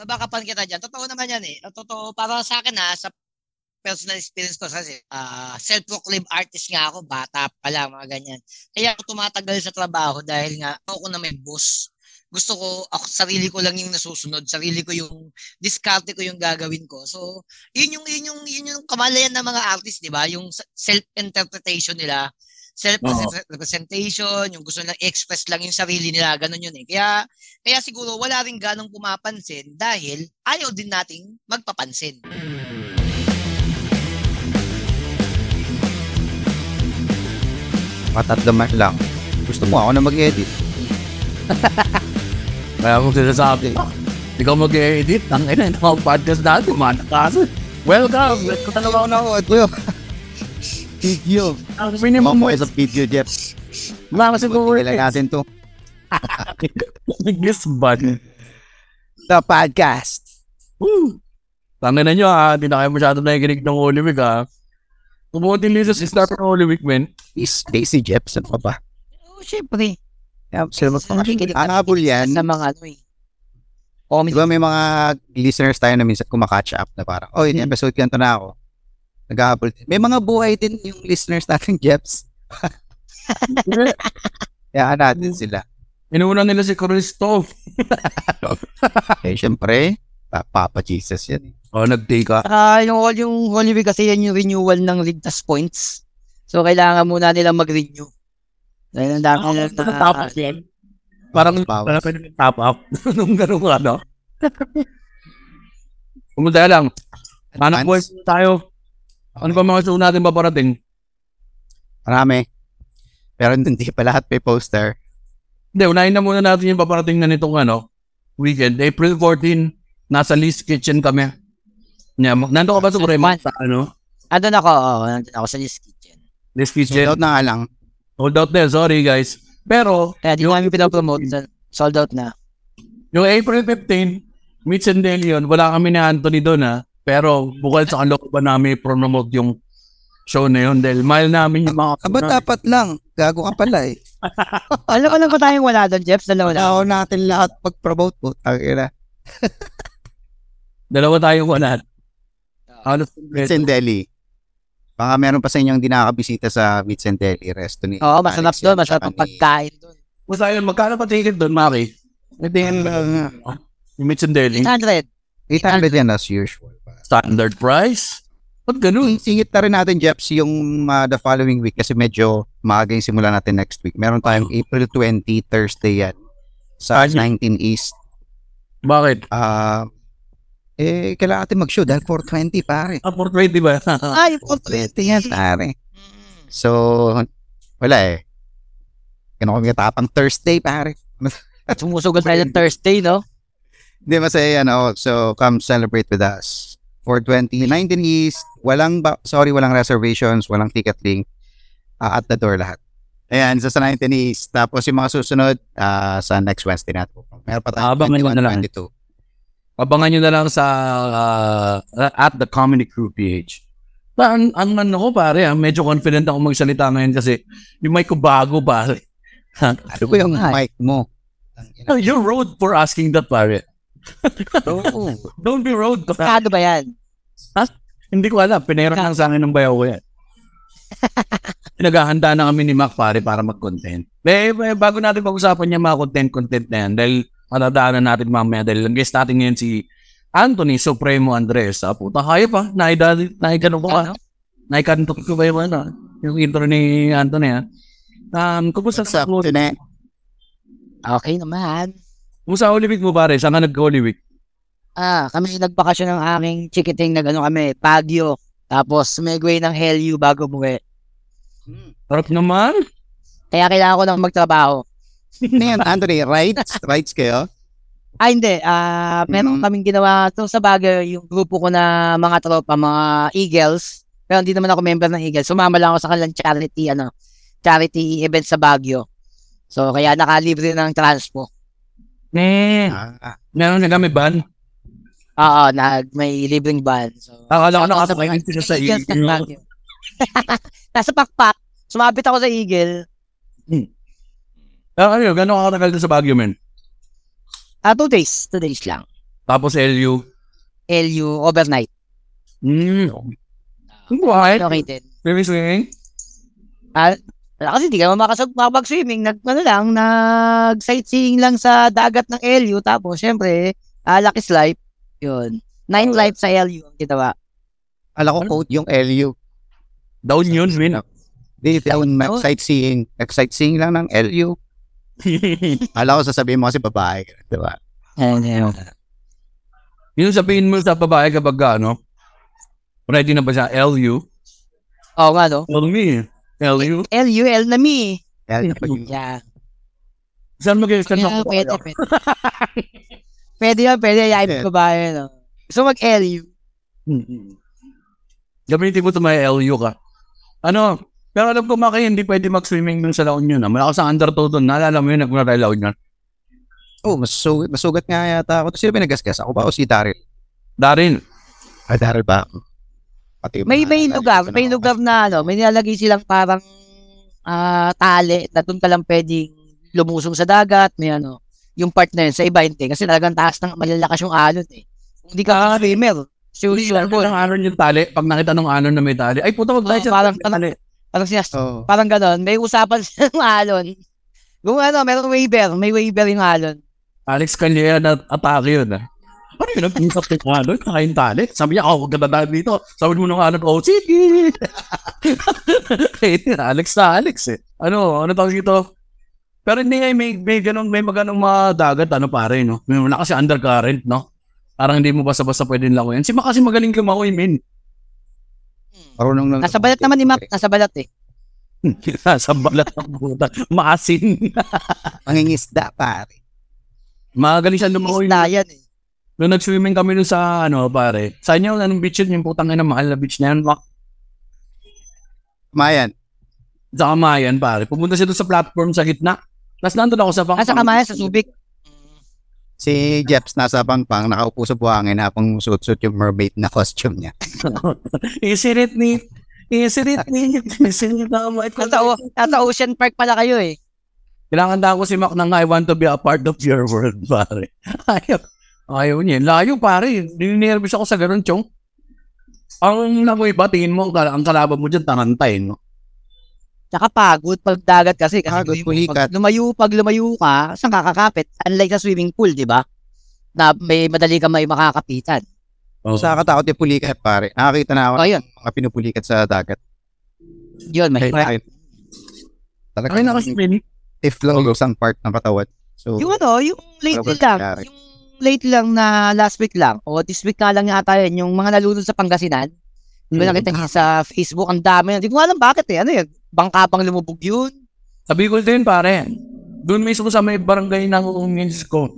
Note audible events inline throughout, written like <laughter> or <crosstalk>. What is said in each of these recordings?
babakapan kita dyan. Totoo naman yan eh. Totoo, para sa akin ha, sa personal experience ko kasi uh, self-proclaimed artist nga ako, bata pa lang, mga ganyan. Kaya ako tumatagal sa trabaho dahil nga ako na may boss. Gusto ko, ako, sarili ko lang yung nasusunod, sarili ko yung, diskarte ko yung gagawin ko. So, yun yung, yun yung, yun yung kamalayan ng mga artist, di ba? Yung self-interpretation nila self-representation, yung gusto nilang express lang yung sarili nila, ganun yun eh. Kaya, kaya siguro wala rin ganong pumapansin dahil ayaw din nating magpapansin. Patatlo man lang. Gusto mo ako na mag-edit. <laughs> Kaya kung sinasabi, ikaw mag-edit, ang ina, ang podcast natin, mana kaso. Welcome! Ako na ako. Video. Ang minimum Mo mo sa video, Jeff. Wala kasi kung Kailan natin to. <laughs> Biggest bud. The podcast. Woo! Tangin na nyo ha, hindi na kayo masyado nakikinig ng Holy Week ha. Din Lisa si Star ng Holy Week, men. Is Daisy Jepson pa ba? Oh, syempre. Yeah, sila mas ka- Anabol yan. Sa mga ano eh. Di ba may mga listeners tayo na minsan kumakatch up na parang, oh, yung episode ganito na ako. Naghahabol. din. May mga buhay din yung listeners natin, Jeps. <laughs> Kaya natin sila. Inuuna nila si Christoph. <laughs> Eh, syempre, pa- Papa Jesus yan. eh. Oh, nag-take ka. Saka yung, yung Holy Week kasi yan yung renewal ng ligtas points. So, kailangan muna nilang mag-renew. Dahil ang dami na Top up <laughs> yan. Parang parang pwede top up. Nung gano'n ka, no? Pumunta lang. Anak boy Advance. tayo. Ano ba mga show natin paparating? Marami. Pero <laughs> hindi pa lahat may poster. Hindi, unahin na muna natin yung paparating na nitong ano, weekend. April 14, nasa Lee's Kitchen kami. Yeah, nando ka ba sa Brema? Sa ano? Andun ako, oh, andun ako sa Liz Kitchen. Lee's Sold Kitchen. out na nga lang. Hold out there, sorry guys. Pero, Kaya di Yung- namin pinapromote. Sold out na. yung April 15, Meets and Delion, wala kami ni Anthony doon ha. Pero, bukod sa kalooban namin promote yung show na yun dahil mahal namin yung mga Aba, dapat lang. Gago ka pala eh. <laughs> Alam, alam ko tayong wala doon, Jeff. Dalawa lang. Tao natin lahat pag-promote mo. Tangina. <laughs> Dalawa tayong wala. Halos Meets and Deli. Baka meron pa sa inyong di nakakabisita sa Meets and Deli. Resto ni Oo, masarap doon. yan, Masarap ang pagkain doon. Basta yun, magkano pa ticket doon, Maki? Tingin uh, yung Meets and Deli. 800. 800 yan as usual. Standard price? Ba't ganun? Singit na rin natin, Jeps, yung uh, the following week kasi medyo maaga yung simula natin next week. Meron tayong April 20, Thursday yan. Sa Saan 19 East. Bakit? Ah, eh, kailangan natin mag-show dahil 420, pare. Ah, 420 ba? <laughs> Ay, 420 yan, pare. So, wala eh. Ganun kami katapang Thursday, pare. Sumusugal tayo ng <laughs> Thursday, no? Hindi, masaya yan. Oh. So, come celebrate with us. 420, 19 East. Walang, ba- sorry, walang reservations, walang ticket link. Ah, at the door lahat. Ayan, sa 19 East. Tapos yung mga susunod, ah, sa next Wednesday natin. Meron pa tayo. Abangan nyo na lang. 22. Abangan nyo na lang sa uh, at the Comedy Crew PH. Pa, ang, ang ano ko pare, ah, medyo confident ako magsalita ngayon kasi yung mic ko bago pare. Ano ba yung mic mo? You're road for asking that pare. Oo. Don't be road. Kado ba yan? Hindi ko alam, pinera lang sa akin ng bayaw ko yan. <laughs> Pinaghahanda na kami ni Mac pare para mag-content. Eh, eh, bago natin pag-usapan niya mga content-content na yan, dahil matadaanan natin mamaya dahil ang guest natin ngayon si Anthony Supremo Andres. Ah, puta, kaya pa. Naida, naigano ko ka. Naikanto ko ba yung ano? Yung intro ni Anthony ha. Um, kumusta sa Tine? Okay naman. Kumusta Holy Week mo pare? Saan ka nag-Holy Week? Ah, kami nagbakasyon ng aming chikiting na gano'n kami, Baguio. Tapos, sumegway ng Hellyu bago umuwi. Sarap naman. Kaya kailangan ko nang magtrabaho. Ano <laughs> yan, Anthony? Rides? Rides kayo? Ah, hindi. Ah, meron Mhm. kaming ginawa to sa Baguio, yung grupo ko na mga tropa, mga Eagles. Pero hindi naman ako member ng Eagles. Sumama lang ako sa kanilang charity, ano, charity event sa Baguio. So, kaya nakalibre ng transpo. Eh, Ah, meron na kami ban. Oo, nag, may libreng van. So, Akala ko nakasabay sa mga sila sa Eagle. <laughs> Nasa pakpak. Sumabit ako sa Eagle. Ah, ano, gano'n ka katagal doon sa Baguio, men? Ah, two days. Two days lang. Tapos LU. LU overnight. Mm. Why? Located. Swimming, swimming? Ah, kasi hindi ka makasag makapag-swimming. Nag, ano lang, nag-sightseeing lang sa dagat ng LU. Tapos, syempre, uh, Lucky's Life. Yun. Nine life sa LU ang ginawa. Ala ko quote yung LU. Down yun, Win. Di, down Oh. sightseeing. Sightseeing lang ng LU. <laughs> Ala ko sasabihin mo kasi babae. Di ba? Yung sabihin mo sa babae kapag ano, ready na ba siya? LU? Oo nga, no? Tell me. LU? LU, L na me. LU. Yeah. Saan mag-saan Kaya, ako? pwede, pwede. <laughs> pwede yan, pwede. Yain Yeah. yeah. babae, no? Gusto mag-LU. Gamitin mo ito may LU ka. Ano? Pero alam ko, Maki, hindi pwede mag-swimming dun sa laon yun. Ah. Malakas ang undertow dun. Naalala mo yun, nagmuna tayo laon yun. Oh, masugat, masugat nga yata ako. Sino pinagasgas? Ako ba o si Daryl? Darin. Ah, Daryl ba? Pati yung May mga- may lugar, may lugar na ano, may nilalagay silang parang ah tali na doon ka lang pwedeng lumusong sa dagat, may ano, yung part na yun, sa iba hindi, kasi talagang taas ng malalakas yung alon eh. Kung hindi ka swimmer, sure, sure, Pag ng anon yung tali, pag nakita ng anon na may tali, ay puta, wag tayo sa parang- tali. parang sinas, Oh. parang ganon, may usapan <laughs> sa alon. Kung ano, merong waiver, may waiver yung alon. Alex Calleja na atake yun ah. Ano yun? Nag-usap ng anon, nakain tali. Sabi niya, oh, huwag ka dito. Sabi mo ng anon, oh, sige. <laughs> Kaya Alex na Alex eh. Ano, ano tawag dito? Pero hindi nga, may, may ganun, may maganong mga dagat, ano pare, no? May wala kasi undercurrent, no? Parang hindi mo basta-basta pwedeng lakuin. Si Ma kasi magaling lumakoy, min. Marunong lang. Nasa balat naman ni Mac, nasa balat eh. <laughs> Sa balat ng puta. Maasin. <laughs> Mangingisda, pare. Magaling siya lumakoy. Isda yan eh. Nung nag-swimming kami dun sa, ano, pare. Sa inyo, anong beach yun? Yung putang ina, mahal na beach na yun. Ma- Mayan. Sa Kamayan, pare. Pumunta siya dun sa platform sa gitna. Tapos nandun ako sa pang... Ah, sa kamaya, sa Subic. Si Jeps nasa pangpang, nakaupo sa buhangin habang suit-suit yung mermaid na costume niya. Isirit ni... Isirit ni... Isirit na kamay o- nasa Ocean Park pala kayo eh. Kailangan ko si Mac ng I want to be a part of your world, pare. <laughs> Ayaw. Ayaw niya. Layo, pare. Ninervous ako sa ganun, chong. Ang namoy ba, tingin mo, ang kalaban mo dyan, tarantay, no? Tsaka pagod pag dagat kasi. kasi Pagod, pulikat. Pag lumayo, pag lumayo ka, saan ka kakapit? Unlike sa swimming pool, di ba? Na may madali ka may makakapitan. Oh. Sa katakot yung pulikat, pare. Nakakita na ako O, yun. mga pinupulikat sa dagat. Yun, may. Ay, ay. Talaga Ay, nakaswim. stiff lang yung isang part ng katawan. So, Yung ano, yung late lang. Yung late lang na last week lang. O this week nga lang yata yun. Yung mga nalunod sa Pangasinan. Di ba nakita niyo sa Facebook, ang dami. Hindi ko alam bakit eh. Ano yun? Bangka bang lumubog yun? Sabi ko din, pare. Doon mismo sa may barangay ng Ungens ko.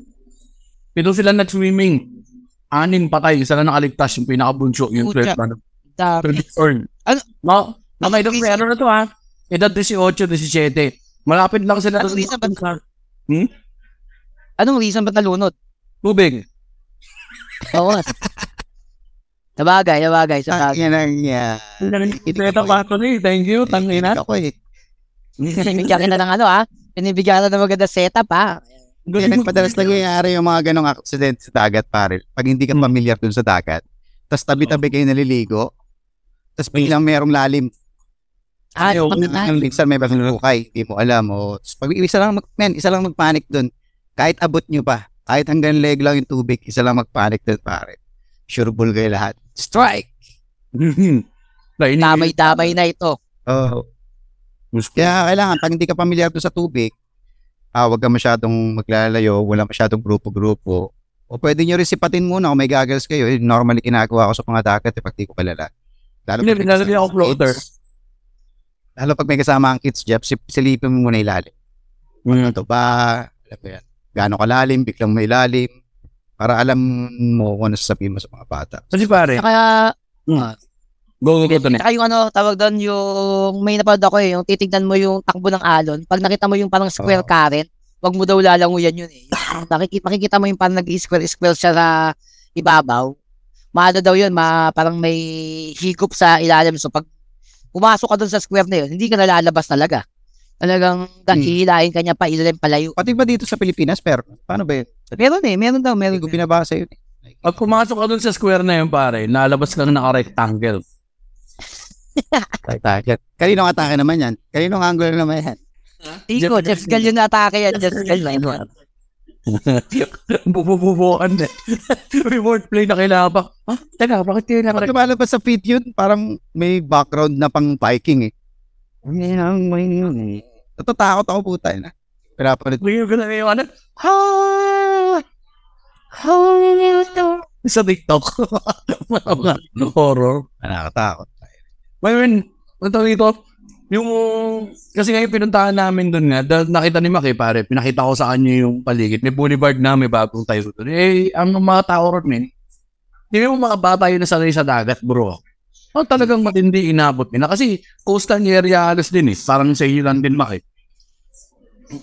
Pito sila nag-swimming. Anin patay. Isa na nakaligtas yung pinakabunso. Yung Pucha. 12 ano. Dami. 12 earn. Ano? No, no, may dog ano na to ha. Edad 18, 17. Malapit lang sila Ano sa reason ba't- Hmm? Anong reason ba't nalunod? Tubig. Oo nga. Sabagay, sabagay. ah, yan ang yan. Ito pa ito ni. Thank you. Tangina. Ako eh. Pinibigyan ka na ng ano ah. Pinibigyan ka na ng maganda setup ah. Yan, madalas nangyayari yung mga ganong accident sa dagat, pare. Pag hindi ka familiar dun sa dagat, tapos tabi-tabi kayo naliligo, tapos biglang merong lalim. Ah, Ayaw, ano Ang minsan may bagong bukay, hindi mo alam. O, tapos pag isa lang, mag, man, isa lang magpanik dun. Kahit abot nyo pa, kahit hanggang leg lang yung tubig, isa lang magpanik dun, pare. Sure bull kayo lahat. Strike! <laughs> Damay-damay na ito. Oh. Kaya kailangan, pag hindi ka pamilyar doon sa tubig, ah, wag ka masyadong maglalayo, wala masyadong grupo-grupo. O pwede nyo rin sipatin muna kung may goggles kayo. Eh, normally ginagawa ko sa mga dagat eh, pag di ko kalala. Lalo Hindi, pag may nilalagyan kasama ako ang floater. kids. Lalo pag may kasama ang kids, Jeff, silipin mo muna ilalim. Ito ba, alam mo yan, gaano kalalim, biglang may lalim, para alam mo kung ano sasabihin mo sa mga bata. Kasi pare, Kaya, go go go to Saka yung ano, tawag doon yung, may napanood ako eh, yung titignan mo yung takbo ng alon. Pag nakita mo yung parang square Oo. current, wag mo daw lalanguyan yun eh. Yung nakikita, makikita mo yung parang nag-square-square siya sa ibabaw. Maano daw yun, ma, parang may higop sa ilalim. So pag pumasok ka doon sa square na yun, hindi ka nalalabas talaga. Talagang Hmm. hihilahin ka niya pa ilalim palayo. Pati ba dito sa Pilipinas, pero paano ba yun? Meron eh, meron daw, meron. Hindi ko eh. binabasa yun. eh. Pag pumasok ka dun sa square na yun, pare, nalabas ka na naka-rectangle. <laughs> Target. Kaninong atake naman yan? Kaninong angle naman yan? Iko, Jeff Gal yung atake yan. Jeff Gal na yun. <laughs> Bubububuan <laughs> na. Reward play na kailangan pa. Ah, teka, bakit Pag naka lumalabas sa feed yun, parang may background na pang Viking eh. Natatakot ako puta na. Pinapalit. Ngayon ko na yung ano. Ha! <laughs> Ha! Sa TikTok. <laughs> Mga horror. Nakakatakot. Ngayon, ito dito, yung, kasi ngayon pinuntahan namin doon nga, dahil nakita ni Maki, pare, pinakita ko sa kanya yung paligid. May boulevard na, may bagong tayo doon. Eh, ang mga tao ron, men, hindi mo mga bata yun na sanay sa dagat, bro. Oh, talagang matindi inabot nila. Kasi coastal area halos din eh. Parang sa ilan din, Maki.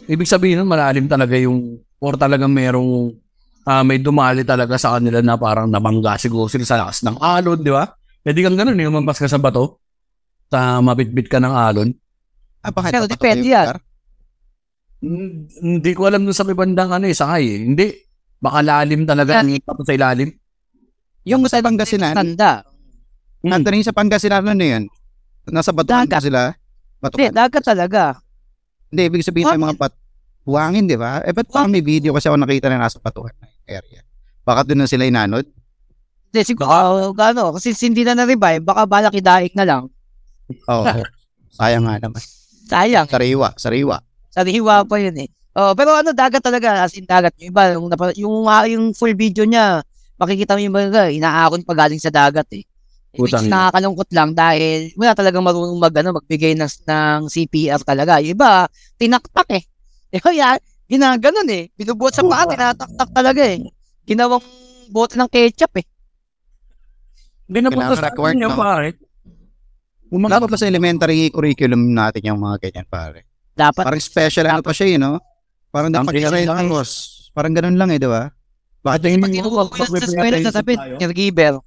Ibig sabihin nun, malalim talaga yung, or talagang merong, ah, may dumali talaga sa kanila na parang nabangga siguro sila sa lakas ng alon, di ba? Pwede kang ganun, yung mampas ka sa bato sa mabitbit ka ng alon. Ah, bakit? Pero depende yan. Hindi ko alam dun sa may bandang ano eh, sakay eh. Hindi. Baka lalim talaga. Tapos sa ilalim. Yung sa Pangasinan, Tanda. Hmm. Anthony sa Pangasinan ano yun? Nasa batuan Dagat. sila? Hindi, Batuan. dagat talaga. Hindi, ibig sabihin ng mga pat buhangin, di ba? Eh, ba't parang may video kasi ako nakita na nasa batuan na area? Baka doon na sila inanod? Hindi, siguro, ano, kasi hindi na na-revive, baka balak idaik na lang. Oo. Sayang nga naman. Sayang. Sariwa, sariwa. Sariwa pa yun eh. Oh, pero ano, dagat talaga, as in dagat. Yung iba, yung, yung, yung full video niya, makikita mo yung mga inaakon pa galing sa dagat eh. Which Putang ina. nakakalungkot lang dahil wala talagang marunong mag, ano, magbigay ng, ng CPR talaga. Yung iba, tinaktak eh. <laughs> Eh, kaya, ginaganon eh. Binubuhat sa paa, tinataktak talaga eh. Ginawang bote ng ketchup eh. Kailangan sa yung no? pare. Dapat pa sa elementary curriculum natin yung mga ganyan, pare. Dapat, Parang special ano pa siya, eh, no? Parang dapat siya kailangan. tapos. Parang ganun lang eh, di ba? Bakit yung pag hindi mo tinuturo sa eskwela sa sabi, caregiver.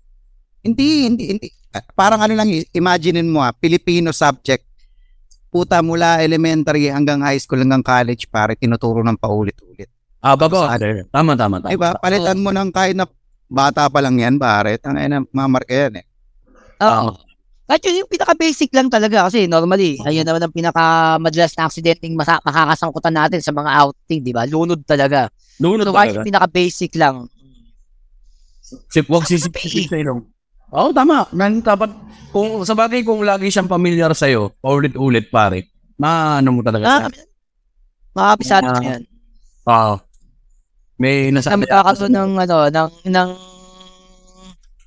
Hindi, hindi, hindi. Ah, Parang ano lang, imaginein mo ah, Filipino subject. Puta mula elementary hanggang high school hanggang college, pare, tinuturo ng paulit-ulit. Ah, bago. Sa- Tama, tama, tama. Diba? Palitan mo ng kahit na bata pa lang yan, pare. Tangay na, mamarka yan eh. Oo. Kahit yun yung pinaka-basic lang talaga kasi normally, ayun naman ang pinaka-madalas na aksidenteng masa- makakasangkutan natin sa mga outing, di ba? Lunod talaga. Noon So, kahit talaga. yung pinaka-basic lang. Sip, huwag sisipin sa ilong. Oo, tama. Man, dapat, kung sa bagay, kung lagi siyang familiar sa'yo, paulit-ulit, pare, maano mo talaga. Ah, siya. makapisado na yan. Oo. May Na nasabi magkakaroon ng, ano, ng, ng,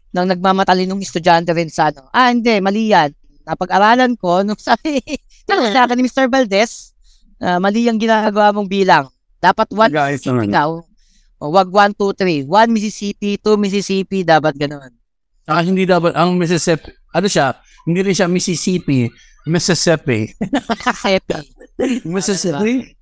ng nagmamatalinong estudyante rin sa, ano. Ah, hindi, mali yan. Napag-aralan ko, nung <laughs> sabi, sabi sa akin ni Mr. Valdez, ah, mali ang ginagawa mong bilang. Dapat one Guys, naman. ikaw, o wag 1, 2, 3. 1 Mississippi, 2 Mississippi, dapat ganun. Saka hindi dapat, ang Mississippi, ano siya, hindi rin siya Mississippi, Mississippi. <laughs> Mississippi?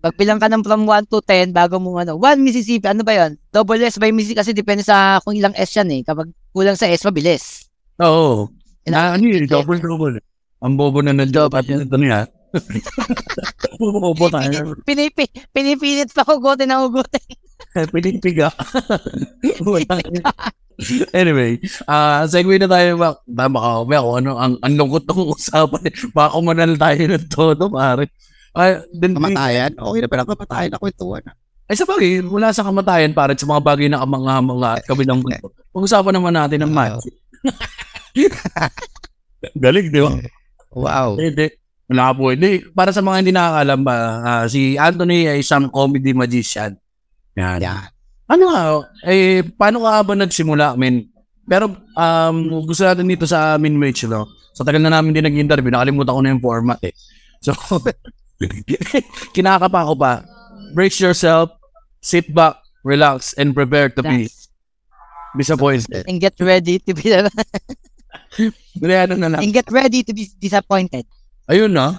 Pagbilang ka ng from 1 to 10 bago mo ano, 1 Mississippi, ano ba yon? Double S by Mississippi kasi depende sa kung ilang S yan eh. Kapag kulang sa S, mabilis. Oo. Na, ano yun, double double. Ang bobo na nandiyo. Pati ito niya. <laughs> Bobo tayo. Pinipi, pinipilit pa hugutin ng hugutin. Pinipiga. Wala. <laughs> anyway, ah segue na tayo. Ba, tama ka, may ako, ano, ang, ang lungkot ng usapan. <laughs> Baka kumanal tayo ng todo, pare. Ay, din, Kamatayan? Okay na pala, kamatayan ako ituan. ay sa bagay, mula sa kamatayan, pare, sa mga bagay na mga mga at kabilang mundo. <laughs> Pag-usapan naman natin ng match. Galing, di ba? Wow. Hindi. Wala po. Hindi. Para sa mga hindi nakakalam ba, ah, si Anthony ay isang comedy magician. Yan. Yan. Ano nga, eh, paano ka ba nagsimula, men? Pero um, gusto natin dito sa amin, Mitch, no? Sa tagal na namin din nag-interview, nakalimutan ko na yung format eh. So, <laughs> kinakapa ko pa. Brace yourself, sit back, relax, and prepare to be disappointed. And get ready to be <laughs> ano na lang. and get ready to be disappointed. Ayun no.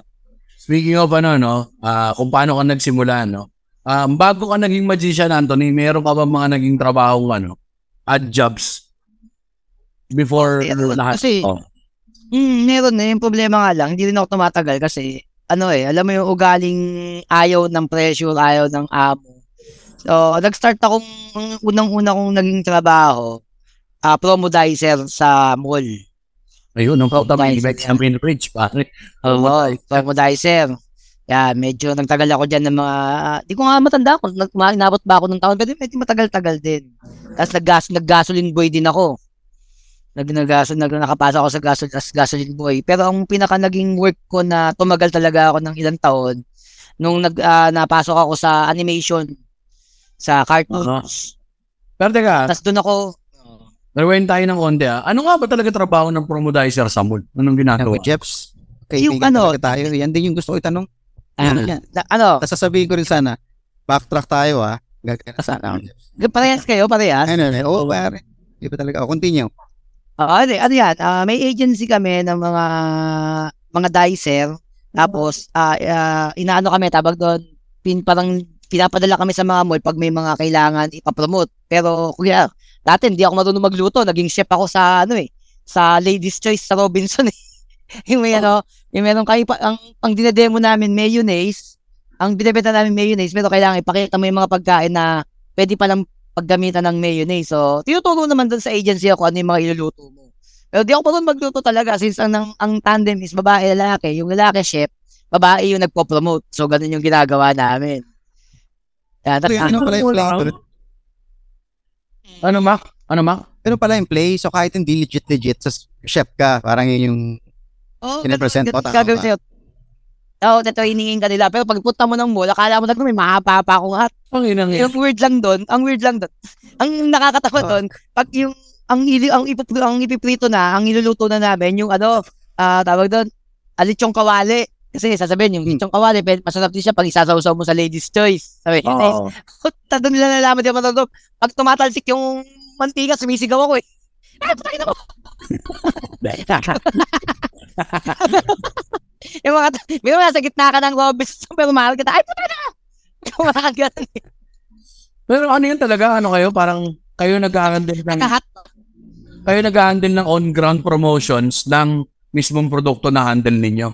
Speaking of ano no, ah, kung paano ka nagsimula no. Um, bago ka naging magician Anthony, meron ka ba mga naging trabaho ano? Odd jobs before Meron. lahat? Kasi- oh. Hmm, meron na. Yung problema nga lang, hindi rin ako tumatagal kasi, ano eh, alam mo yung ugaling ayaw ng pressure, ayaw ng amo. So, nag-start akong, ang unang-una kong naging trabaho, ah promodizer sa mall. Ayun, nung kauta may event sa main bridge, pare. Oo, promodizer. Yeah, medyo nagtagal ako dyan ng mga, di ko nga matanda kung nag, ma- inabot ba ako ng taon, pero medyo matagal-tagal din. Tapos nag-gas, nag-gasoline boy din ako. Nag, nag, nag, nakapasa ako sa gasol, as gasoline boy. Pero ang pinaka naging work ko na tumagal talaga ako ng ilang taon, nung nag, ah, napasok ako sa animation, sa cartoons. Pero teka, Tapos doon ako, rewind tayo ng onde ah. Ano nga ba talaga trabaho ng promodizer sa mall? Anong ginagawa? Ano, Jeps, kaibigan Yung ano- talaga tayo. Yan din yung gusto ko itanong. Yan. na- ano, Tapos sasabihin ko rin sana, backtrack tayo ah. Gagana sana parehas kayo, parehas. Ano, ano, oo, pare. Di ba talaga? Oh, continue. Oo, ano, ano yan, ah, may agency kami ng mga mga dicer. Tapos, ah, ah, inaano kami, tabag doon, pin, parang pinapadala kami sa mga mall pag may mga kailangan ipapromote. Pero, kuya, dati hindi ako marunong magluto. Naging chef ako sa, ano eh, sa Ladies Choice sa Robinson eh. <laughs> yung may ano, yung meron kayo, pa, ang, ang dinedemo namin, mayonnaise, ang binibenta namin mayonnaise, pero kailangan ipakita mo yung mga pagkain na pwede palang paggamitan ng mayonnaise. So, tinuturo naman doon sa agency ako ano yung mga iluluto mo. Pero di ako pa magluto talaga since ang, ang, ang tandem is babae lalaki. Yung lalaki chef, babae yung nagpo-promote. So, ganun yung ginagawa namin. Yan, that's, ano pala yung play? Pero, Ano, Mac? Ano, Mac? pero pala yung play, so kahit hindi legit-legit, sa chef ka, parang yun yung oh, Sinepresent mo, tama gagawin ba? sa'yo. Oo, oh, tatrainingin ka nila. Pero pagpunta mo ng mall, akala mo na may mahaba pa akong hat. Ang inang Yung weird lang doon, ang weird lang doon. Ang nakakatawa Oh. doon, pag yung ang ili ang ipipri, ang ipiprito na, ang iluluto na namin yung ano, ah tawag doon, alichong kawali. Kasi sasabihin yung Hmm. lichong kawali, masarap din siya pag isasawsaw mo sa ladies choice. Sabi, Oo. Puta, doon nila nalaman di ba doon. Pag tumatalsik yung mantika, sumisigaw ako eh. Ay, putang ina mo. <laughs> yung mga, may mga nasa gitna ka ng lobbies, <laughs> pero mahal kita. Ay, puta na! <laughs> Yung mga ganun. Pero ano yun talaga? Ano kayo? Parang kayo nag-handle ng kayo nag-handle ng on-ground promotions ng mismong produkto na handle ninyo.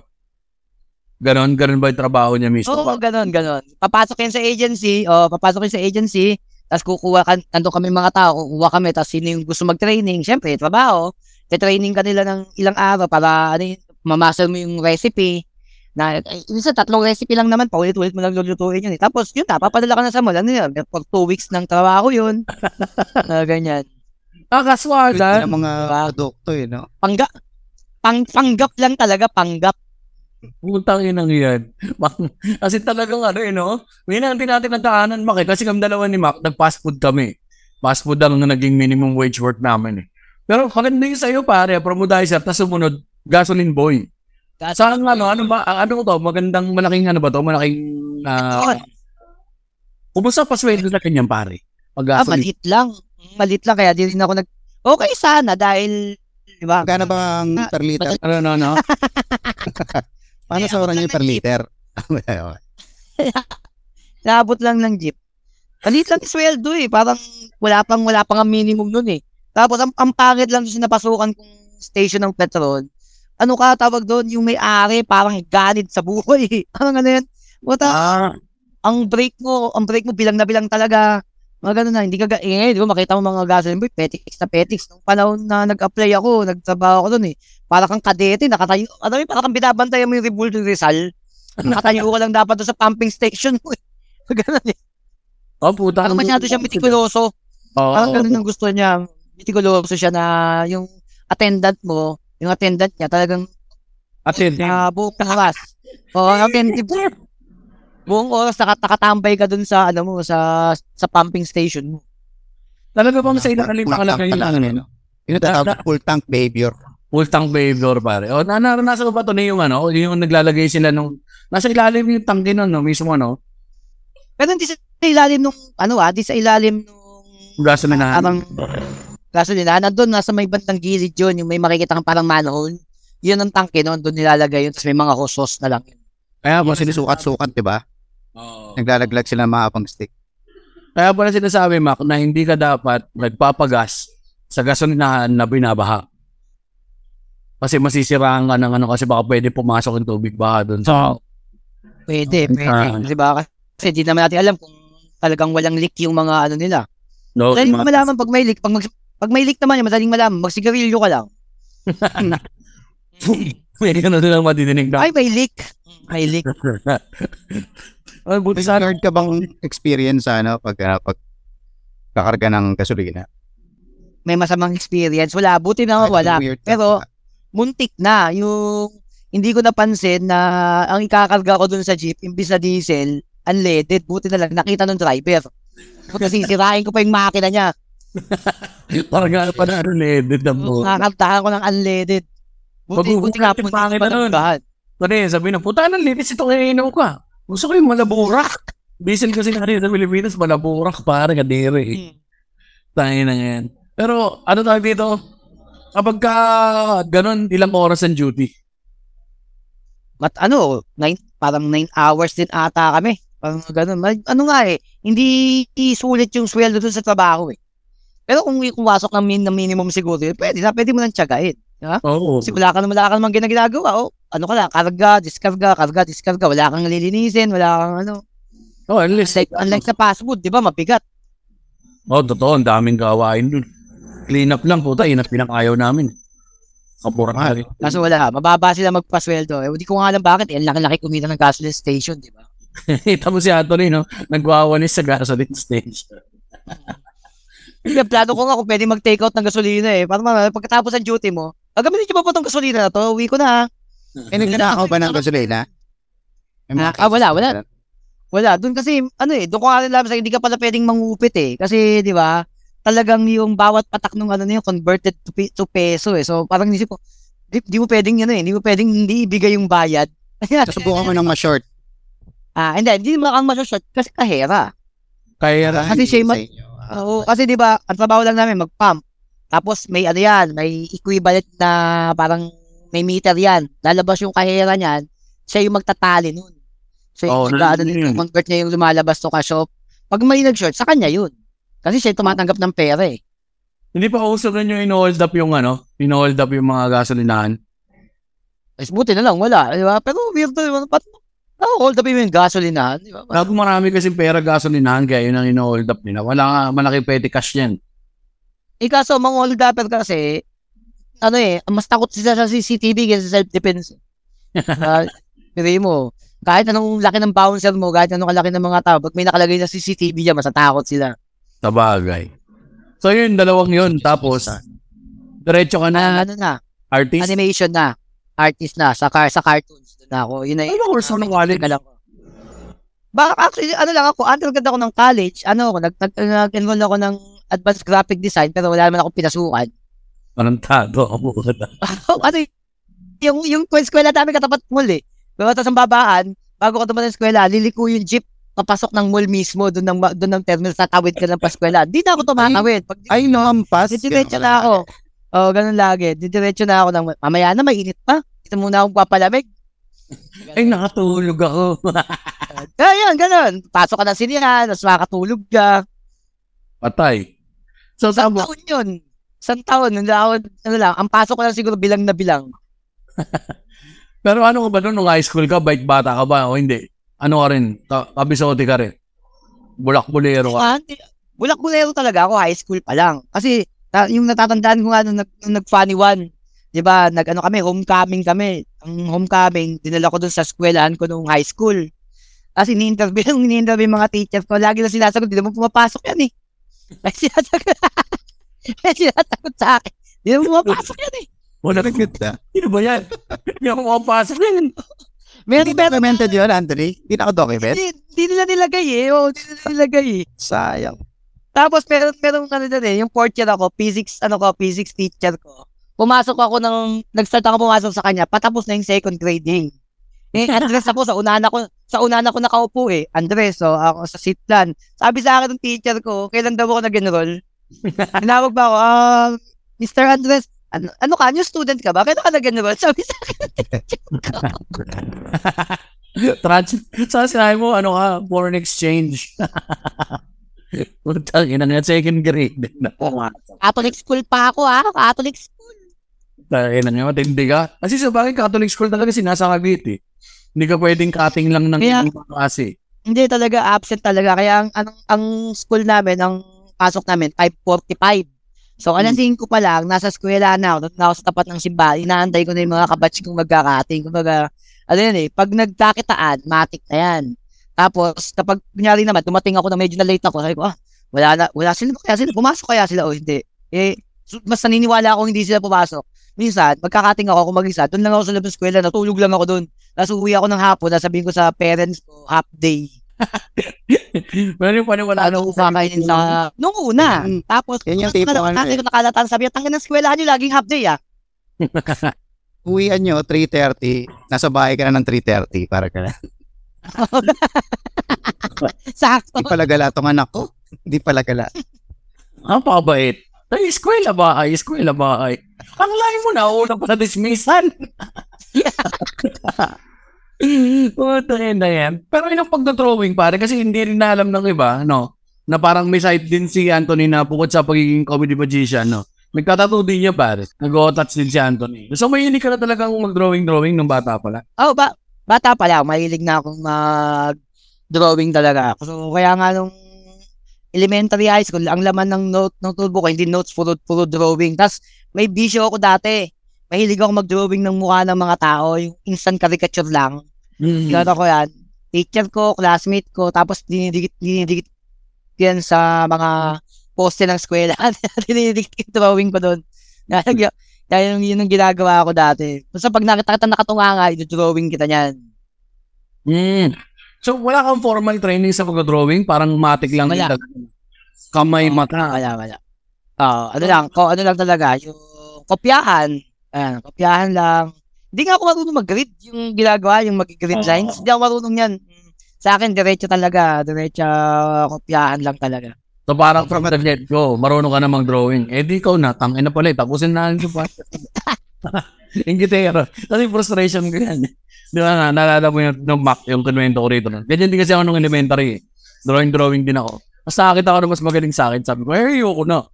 Ganon, ganon ba yung trabaho niya mismo? Oo, ganun, ganun. Papasok yan sa agency, o papasok yan sa agency, tapos kukuha ka, nandun kami mga tao, kukuha kami, tapos sino yung gusto mag-training, syempre, trabaho, te-training ka nila ng ilang araw para, ano yun, mamaster mo yung recipe, na, minsan tatlong recipe lang naman, paulit-ulit mo lang lulutuin yun eh. Tapos, yun na, papadala ka na sa mall, ano yun, for two weeks ng trabaho yun, na <laughs> ganyan. Ah, kaswag Yun ah. ang mga produkto eh, no? Pangga, pang, panggap lang talaga, panggap. Putang inang yan. Kasi talagang ano eh, no? Minang din natin nagkaanan, Mac, eh. Kasi kami dalawa ni Mac, nag-fast food kami. Fast food ang naging minimum wage work namin eh. Pero maganda yung sa'yo pare, promodizer, tapos sumunod, gasoline boy. Saan ano, ano ba, ang ano to, magandang malaking ano ba to, malaking, ah, kumusta pa sweldo na kanyang pare? Pag Ah, malit lang. Malit lang, kaya di rin ako nag, okay sana, dahil, di ba, Magkano ba ang Ah, per liter? Ano, ano, ano? <laughs> Paano Eh, sa niyo lang per ng liter? <laughs> Naabot lang ng jeep. Malit lang yung sweldo eh. Parang wala pang wala pang ang minimum nun eh. Tapos ang, ang pangit lang doon sa napasukan kong station ng petrol. Ano ka tawag doon? Yung may-ari parang ganid sa buhay. <laughs> Parang ano yan? Buta, Ah, ang brake mo, ang brake mo bilang na bilang talaga. Mga ganun na, hindi ka, ga- eh, di ba, makita mo mga gasoline boy, petiks na petiks. Nung panahon na nag-apply ako, nagtrabaho ako doon eh. Para kang kadete, nakatayo, ano yun, para kang binabantayan mo yung Revolt Rizal. Nakatayo ka lang dapat doon sa pumping station mo eh. <laughs> Ganun eh. oh, puta. Parang masyado siya mitikuloso. Oo. Parang ganun ang gusto niya. Mitikuloso siya na yung attendant mo, yung attendant niya talagang Attentive. uh, buong oras. Oo, attentive. Buong oras naka- nakatambay ka dun sa ano mo sa sa pumping station mo. Talaga bang sa ilalim Full ang tank kalagay pala, yun? ano, no? Yung natawag na full tank behavior. Full tank behavior pare. O, na naranasan ko ba ito na yung ano, yung naglalagay sila nung, nasa ilalim yung tangke nun, no, mismo, ano, Pero hindi sa ilalim nung ano ah, di sa ilalim nung gasolinahan. parang gasolina. Nandun nasa may bandang gilid yun, yung may makikita kang parang manhole. Yun ang tangke noon, doon nilalagay yun, tapos may mga hoses na lang. Kaya ba sinusukat-sukat, di ba? Oo. Naglalaglag sila ng mga pang stick. Kaya pala sinasabi, Mac, na hindi ka dapat nagpapagas sa gasolinahan na binabaha. Kasi masisiraan ka ng ano kasi baka pwede pumasok yung tubig baha doon. So, Pwede, pwede. Ah. Di ba? Kasi di naman natin alam kung talagang walang leak yung mga ano nila. No, Madaling mga- malaman pag may leak. Pag, mag, pag may leak naman, madaling malaman. Magsigarilyo ka lang. may ganun lang madidinig na. Ay, may leak. May leak. <laughs> Ay, buti sana. guard ka bang experience sa ano pag ah, pag kakarga ng gasolina? May masamang experience. Wala. Buti na wala. ka. Pero, muntik na. Yung hindi ko napansin na ang ikakarga ko dun sa jeep, imbis na diesel, unleaded. Buti na lang, nakita ng driver. Kasi sirain ko pa yung makina niya. Parang nga pa na ano edit na mo. Nakakantahan ko ng unleaded. Buti, Magugulat buti nga po, pangit ko nun. nabahan. Pare, sabi na, puta ng linis itong iinom ka. Gusto ko yung malaburak. Bisil kasi na rin sa Pilipinas, malaburak para kadiri. eh. Tayo na yan. Pero ano tawag dito? Kapag ka ganun, ilang oras ang duty? Mat ano, nine, parang 9 hours din ata kami. Parang ganun. Ano nga eh, hindi isulit yung sweldo dun sa trabaho eh. Pero kung pumasok ng, min, ng minimum siguro, yun, pwede na, pwede mo nang tiyagain. Oo. Kasi wala ka naman, wala ka naman ginagawa. Oh, ano ka lang, karga, diskarga, karga, diskarga. Wala kang lilinisin, wala kang ano. Oh, at least. Like, unlike sa fast food, di ba, mabigat. Oh, totoo, ang daming gawain dun. Clean up lang, puta, yun ang pinakayaw namin. Kapura ka rin. Kaso wala, mababa sila magpasweldo. Eh, hindi ko nga alam bakit. Eh, laki-laki kumita ng gasoline station, di ba? <laughs> Kita mo si Anthony, no? Nagwawanis sa gasoline station. <laughs> Hindi, plano ko nga kung pwede mag-take out ng gasolina eh. Para ma- pagkatapos ng duty mo, gagamitin niyo ba po itong gasolina na to? Uwi ko na ha. Eh, nagnanakaw ba ng gasolina? Mga Ah, wala, wala. Wala, doon kasi, ano eh, doon ko nga rin alam sa hindi ka pala pwedeng mangupit eh. Kasi, di ba, talagang yung bawat patak nung ano na yun, converted to, pe- to peso eh. So, parang nisip ko, di, di mo pwedeng, ano eh, di mo pwedeng hindi ibigay yung bayad. <laughs> Subukan mo ng ma-short. ah, hindi, hindi mo kang masyashot kasi kahera. Kaya, Kasi siya yung inyo. Oo, kasi di ba, ang trabaho lang namin, mag-pump. Tapos may ano yan, may equivalent na parang may meter yan. Lalabas yung kahera niyan, siya yung magtatali nun. So, Oo, yung ano, yun. convert niya yung lumalabas to ka-shop. Pag may nag-short, sa kanya yun. Kasi siya yung tumatanggap ng pera eh. hindi pa uso rin yung in-hold up yung ano, in-hold up yung mga gasolinahan. Mas buti na lang, wala. Di ba? Pero weird to, ano, pat, oh, hold up yung gasolinahan. Di ba? Bago marami kasi pera gasolinahan, kaya yun ang in-hold up nila. Wala nga, malaki petty cash yan. Eh kaso, mga hold upper kasi, ano eh, mas takot sila sa CCTV kaysa sa self-defense. <laughs> uh, mo, kahit anong laki ng bouncer mo, kahit anong kalaki ng mga tao, pag may nakalagay na CCTV dyan, mas natakot sila. Sa bagay. So yun, dalawang yun. Tapos, diretso ka Na, na, ano na, artist. animation na, artist na, sa car sa cartoons. Doon na ako. Yun na Ano ba course mo ng college? Ka lang. Baka actually, ano lang ako, undergrad ako ng college, ano ako, nag, nag, nag-enroll ako ng advanced graphic design, pero wala naman akong pinasukan. Parantado ako. <laughs> <laughs> ano y- yung yung eskwela namin katapat mall eh. Pero tapos ang babaan, bago ka tumating sa eskwela, liliko yung jeep papasok ng mall mismo doon ng doon ng terminal tatawid ka ng paskwela. Di na ako tumatawid. Pag Ay, no, hampas. didiretso na ako. Oh, ganun lagi. Didiretso na ako ng mamaya na mainit pa. Dito muna akong papalamig. <laughs> Ay, nakatulog ako. <laughs> Ah, yan, ganun. Pasok ka ng sinihan, tapos makakatulog ka. Patay. So, Isang tama. taon yun. Isang taon. Nung ako, ano lang, ang pasok ko lang siguro bilang na bilang. <laughs> Pero ano ka ba doon? Nung high school ka, bait bata ka ba? O hindi? Ano ka rin? Ka- kabisote ka rin? Bulak-bulero ka? Ah. Bulak-bulero talaga ako, high school pa lang. Kasi, ta- yung natatandaan ko nga nung, nag, nung nag-funny one, di ba, nag-ano kami, homecoming kami. Ang homecoming, dinala ko dun sa eskwelahan ko nung high school. Kasi ni-interview, <laughs> nung ni-interview yung mga teachers ko, lagi na sinasagot, di naman pumapasok yan eh. <laughs> Ay, sinasagot, <laughs> ay, sinasagot sa akin. Di naman pumapasok yan eh. Wala rin. Ganda. Sino ba yan? Hindi ako makapasok yan. Meron, Hindi meron, documented yun, Anthony. Hindi naka-document. hindi, hindi nila nilagay eh. Oo, hindi nila nilagay eh. Sayang. Tapos meron meron ano doon eh, yung fourth year ako, physics ano ko, physics teacher ko. Pumasok ako ng nag-start ako pumasok sa kanya, patapos na yung second grading. Eh, <laughs> Andres ako sa unahan ako, sa unahan ako nakaupo eh. Andres, so ako sa seat plan. Sabi sa akin ng teacher ko, kailan daw ako nag-enroll? <laughs> Tinawag ba ako, ah, Mr. Andres, ano, ano ka, new student ka ba? Kailan ka nag-enroll? <laughs> Sabi sa akin, Trans sa sinabi mo, ano ka, foreign exchange. Putang ina nga, second grade. <laughs> Catholic school pa ako ah, Catholic school. Tangin na nga, matindi ka. Kasi sa bagay, Catholic school talaga sinasakabit eh. Hindi ka pwedeng cutting lang ng Kaya- ibang klase. Hindi talaga absent talaga. Kaya ang, ang, ang school namin, ang pasok namin, 5.45. So, alas 5 pa lang, nasa eskwela na ako, na ako sa tapat ng simbahan, inaantay ko na yung mga kabatch kong magkakating. Kumbaga, ano yun eh, pag nagkakitaan, matik na yan. Tapos, kapag kunyari naman, dumating ako na medyo na late ako, sabi ko, ah, wala na, wala sila, kaya sila, pumasok kaya sila o hindi. Eh, mas naniniwala ako hindi sila pumasok. Minsan, magkakating ako kung mag-isa, doon lang ako sa labas eskwela, natulog lang ako doon. Tapos uwi ako ng hapon, sabihin ko sa parents ko, half day. <laughs> Pero yung paniwala Ano ko kakainin sa... Nung una. Mm. Tapos, Yan yung tipo, ano Kasi ko nakalatan, sabi tangin ng eskwela nyo, laging half day ah. <laughs> Uwian nyo, 3.30. Nasa bahay ka na ng 3.30. Para ka na. <laughs> Sakto. Hindi pala gala tong anak ko. Hindi pala gala. Ang pabait. Ay, eskwela ba ay? Eskwela ba ay? Ang layo mo na, una pa na dismissan. <laughs> Puta yun na yan. Pero yun ang pagdodrawing pare kasi hindi rin na alam ng iba, no? Na parang may side din si Anthony na bukod sa pagiging comedy magician, no? Nagtatato din niya pare. Nag-touch din si Anthony. So may ka na talagang mag-drawing-drawing nung bata pala. Oh, ba bata pa lang, mahilig na akong mag-drawing talaga. So, kaya nga nung elementary high school, ang laman ng note ng notebook ko, hindi notes, puro, puro drawing. Tapos, may bisyo ako dati. Mahilig ako mag-drawing ng mukha ng mga tao, yung instant caricature lang. Mm. Gano'n ko yan. Teacher ko, classmate ko, tapos dinidikit, dinidikit yan sa mga poste ng eskwela. <laughs> dinidikit yung drawing ko doon. Dahil yun, yun ang ginagawa ko dati. Basta pag nakita kita nakatunga nga, i-drawing kita niyan. Mm. So wala kang formal training sa pag-drawing? Parang matik lang Wala. yung kamay, mata. Wala, wala. Ah, ano lang, ko, ano lang talaga, yung kopyahan. Ayan, kopyahan lang. Hindi nga ako marunong mag-grid yung ginagawa, yung mag-grid Oo. lines. Hindi ako marunong yan. Sa akin, diretso talaga. Diretso kopyahan lang talaga. So parang from the get go, marunong ka namang drawing. Eh di ikaw na, tangin na pala, eh, tapusin na yung pa. Ingitero. <laughs> Kasi frustration ko yan. Di ba na, naalala mo yung, yung Mac, yung kinuwento ko rito. Ganyan din kasi ako nung elementary. eh. Drawing-drawing din ako. Mas nakakita ko na mas magaling sa akin. Sabi ko, eh, ayoko na.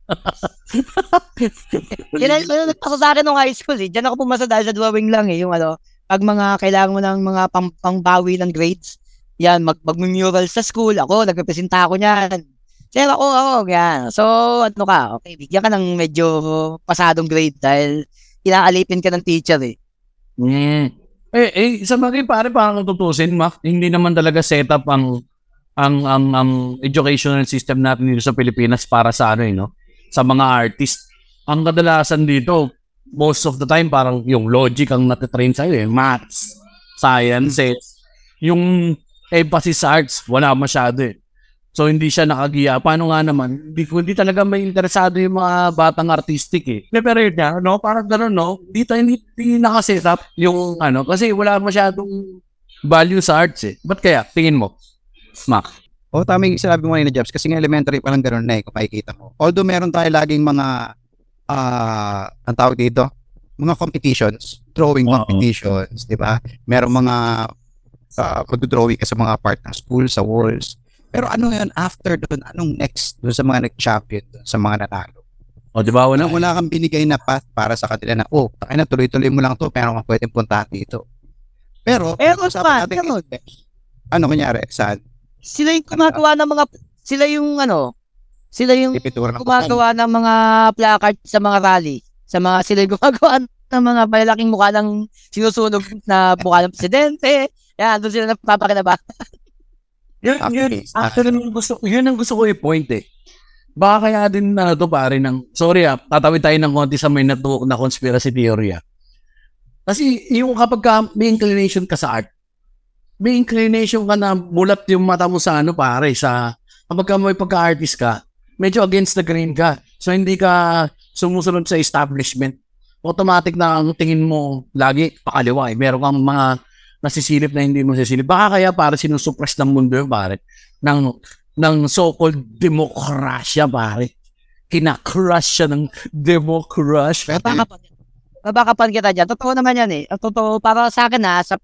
<laughs> Yan ang nagpasa sa akin nung high school eh. Diyan ako pumasa dahil sa drawing lang eh. Yung ano, pag mga kailangan mo ng mga pang, pangbawi ng grades, yan, mag, mag-mural sa school, ako, nagrepresenta ako niyan. Sir, ako, ako, yan. So, ano ka, okay, bigyan ka ng medyo pasadong grade dahil inaalipin ka ng teacher eh. Mm. Eh, eh, sa bagay pare, parang tutusin, Mac, hindi naman talaga setup ang ang ang ang educational system natin dito sa Pilipinas para sa ano eh, no? Sa mga artist. Ang kadalasan dito, most of the time parang yung logic ang natitrain sa eh, maths, sciences, yung emphasis sa arts, wala masyado eh. So hindi siya nakagiya. Paano nga naman? Hindi, hindi talaga may interesado yung mga batang artistic eh. Pero yun nga, no? Parang gano'n, no? Dito hindi, hindi nakaset up yung ano. Kasi wala masyadong value sa arts eh. Ba't kaya? Tingin mo? Smack. O tama yung sinabi mo kanina, Jobs, kasi nga elementary pa lang ganun na eh, kung makikita mo. Although meron tayo laging mga, ah, ang tawag dito, mga competitions, drawing Oo. competitions, di ba? Meron mga, uh, magdodrawing ka sa mga part ng school, sa walls. Pero ano yun, after doon, anong next doon sa mga nag-champion, doon sa mga nanalo? O, di ba? Wala, Wala, kang binigay na path para sa kanila na, oh, tayo na, tuloy-tuloy mo lang to, pero kang pwedeng puntahan dito. Pero, usapan pa, natin meron. ano kunyari, saan? Sila yung gumagawa ng mga, sila yung ano, sila yung gumagawa ng mga placard sa mga rally. Sa mga, sila yung <laughs> gumagawa ng mga malalaking mukha ng sinusunog na mukha ng presidente. Yan, doon sila napapakinabahan. <laughs> Yun, yun, Okay. actually, yun, gusto, yun ang gusto ko i-point eh. Baka kaya din na to pare ng, sorry ah, tatawid tayo ng konti sa may natuok na conspiracy theory ah. Kasi yung kapag ka, may inclination ka sa art, may inclination ka na mulat yung mata mo sa ano pare, sa kapag ka may pagka-artist ka, medyo against the grain ka. So hindi ka sumusunod sa establishment. Automatic na ang tingin mo lagi pakaliwa eh. Meron kang mga nasisilip na hindi mo sisilip. Baka kaya para sinusuppress ng mundo yun, pare. Ng, ng so-called demokrasya, pare. Kinakrush siya ng demokrasya. Pero Baka Babakapan kita dyan. Totoo naman yan eh. Totoo, para sa akin ha, sa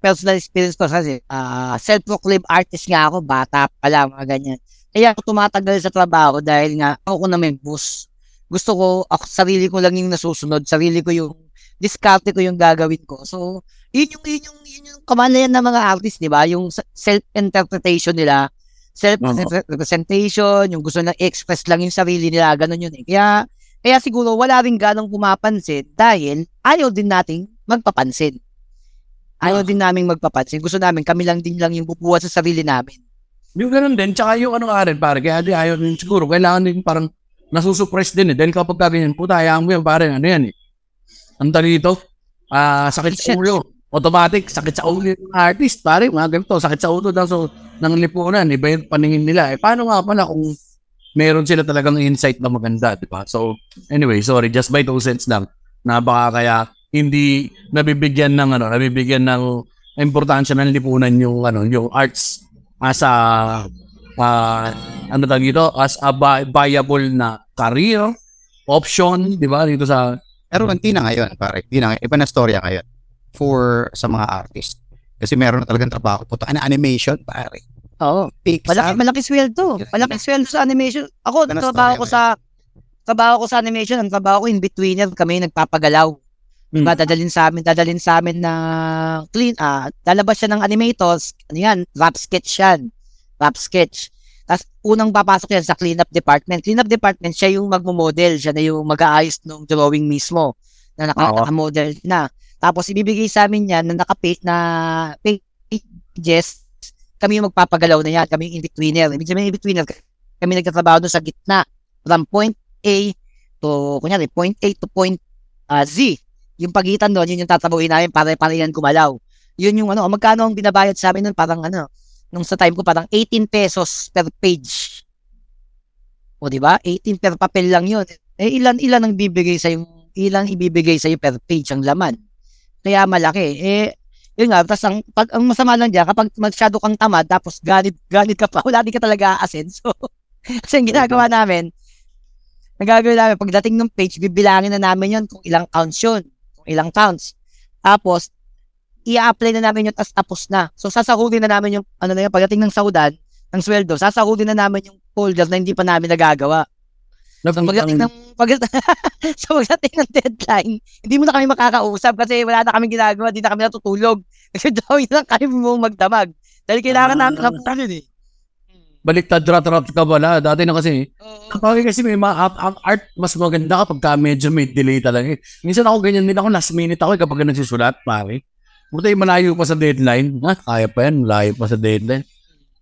personal experience ko kasi, ah, self-proclaimed artist nga ako, bata pa lang, mga ganyan. Kaya ako tumatagal sa trabaho dahil nga ako na may boss. Gusto ko, ako, sarili ko lang yung nasusunod, sarili ko yung diskarte ko yung gagawin ko. So, yun yung, yun yung, yun yung kamalayan ng mga artist, di ba? Yung self-interpretation nila, self-representation, yung gusto na express lang yung sarili nila, ganun yun eh. Kaya, kaya siguro wala rin ganong pumapansin dahil ayaw din nating magpapansin. Ayaw din namin magpapansin. Gusto namin, kami lang din lang yung bubuhat sa sarili namin. Yung ganun din, tsaka yung ano nga rin, pare, kaya di ayaw din siguro, kailangan din parang nasusuppress din eh. Dahil kapag ka ganyan, puta, hayaan mo yan, pare, ano yan eh. Ang tali dito, ah, sakit sa ulo. Automatic, sakit sa ulo yung artist, pare, mga ganito, sakit sa ulo daw so, ng lipunan, iba yung paningin nila. Eh, paano nga pala kung meron sila talagang insight na maganda, di ba? So, anyway, sorry, just by two cents lang, na baka kaya hindi nabibigyan ng ano, nabibigyan ng importansya ng lipunan yung ano, yung arts as a ah, ano tawag dito, as a vi- viable na career option, di ba? Dito sa Pero hindi na ngayon, pare. Hindi na ngayon. Iba na storya ngayon for sa mga artist. Kasi meron na talagang trabaho. Puto, ano, animation, pare. Oo. Pixar. Malaki, malaki sweldo. Malaki sweldo sa animation. Ako, Ganun trabaho ko sa trabaho ko sa animation, ang trabaho ko in betweener kami nagpapagalaw. Hmm. Diba, dadalhin sa amin, dadalhin sa amin na clean, ah, lalabas siya ng animators, ano yan, rap sketch yan. Rap sketch. Tapos, unang papasok yan sa cleanup department. Cleanup department, siya yung magmo-model, siya na yung mag-aayos ng drawing mismo na naka-model na. Tapos, ibibigay sa amin yan na naka-paste na pages kami yung magpapagalaw na yan, kami yung in-betweener. Ibig sabihin in-betweener, kami nagtatrabaho doon sa gitna from point A to, kunyari, point A to point ah, Z. Yung pagitan doon, yun yung tatabuhin namin para para yan gumalaw. Yun yung ano, magkano ang binabayad sa amin nun, parang ano, nung sa time ko, parang 18 pesos per page. O di ba 18 per papel lang yun. Eh, ilan, ilan ang bibigay sa yung, ilan ibibigay sa per page ang laman. Kaya malaki. Eh, yun nga, tapos ang, pag, ang masama lang dyan, kapag masyado kang tamad, tapos ganit, ganit ka pa, <laughs> wala din ka talaga aasenso. Kasi ang ginagawa namin, nagagawin namin, pagdating ng page, bibilangin na namin yun kung ilang counts yun, kung ilang counts. Tapos, i-apply na namin yun as tapos na. So, sasahurin na namin yung, ano na yun, pagdating ng saudan, ng sweldo, sasahurin na namin yung folder na hindi pa namin nagagawa. So, pagdating ng, pag, <laughs> so, pagdating ng deadline, hindi mo na kami makakausap kasi wala na kami ginagawa, hindi na kami natutulog. <laughs> Kasi drawing lang kami mo magdamag. Dahil kailangan Ah. namin kaputan yun eh. baliktad rat-rat ka pala. Dati na kasi, Oo. kapag kasi may art, ang art mas maganda kapag ka medyo may delay talaga. Minsan ako ganyan din ako, last minute ako eh, kapag nagsusulat, pare. Yung malayo pa sa deadline. Ha, kaya pa yan, malayo pa sa deadline.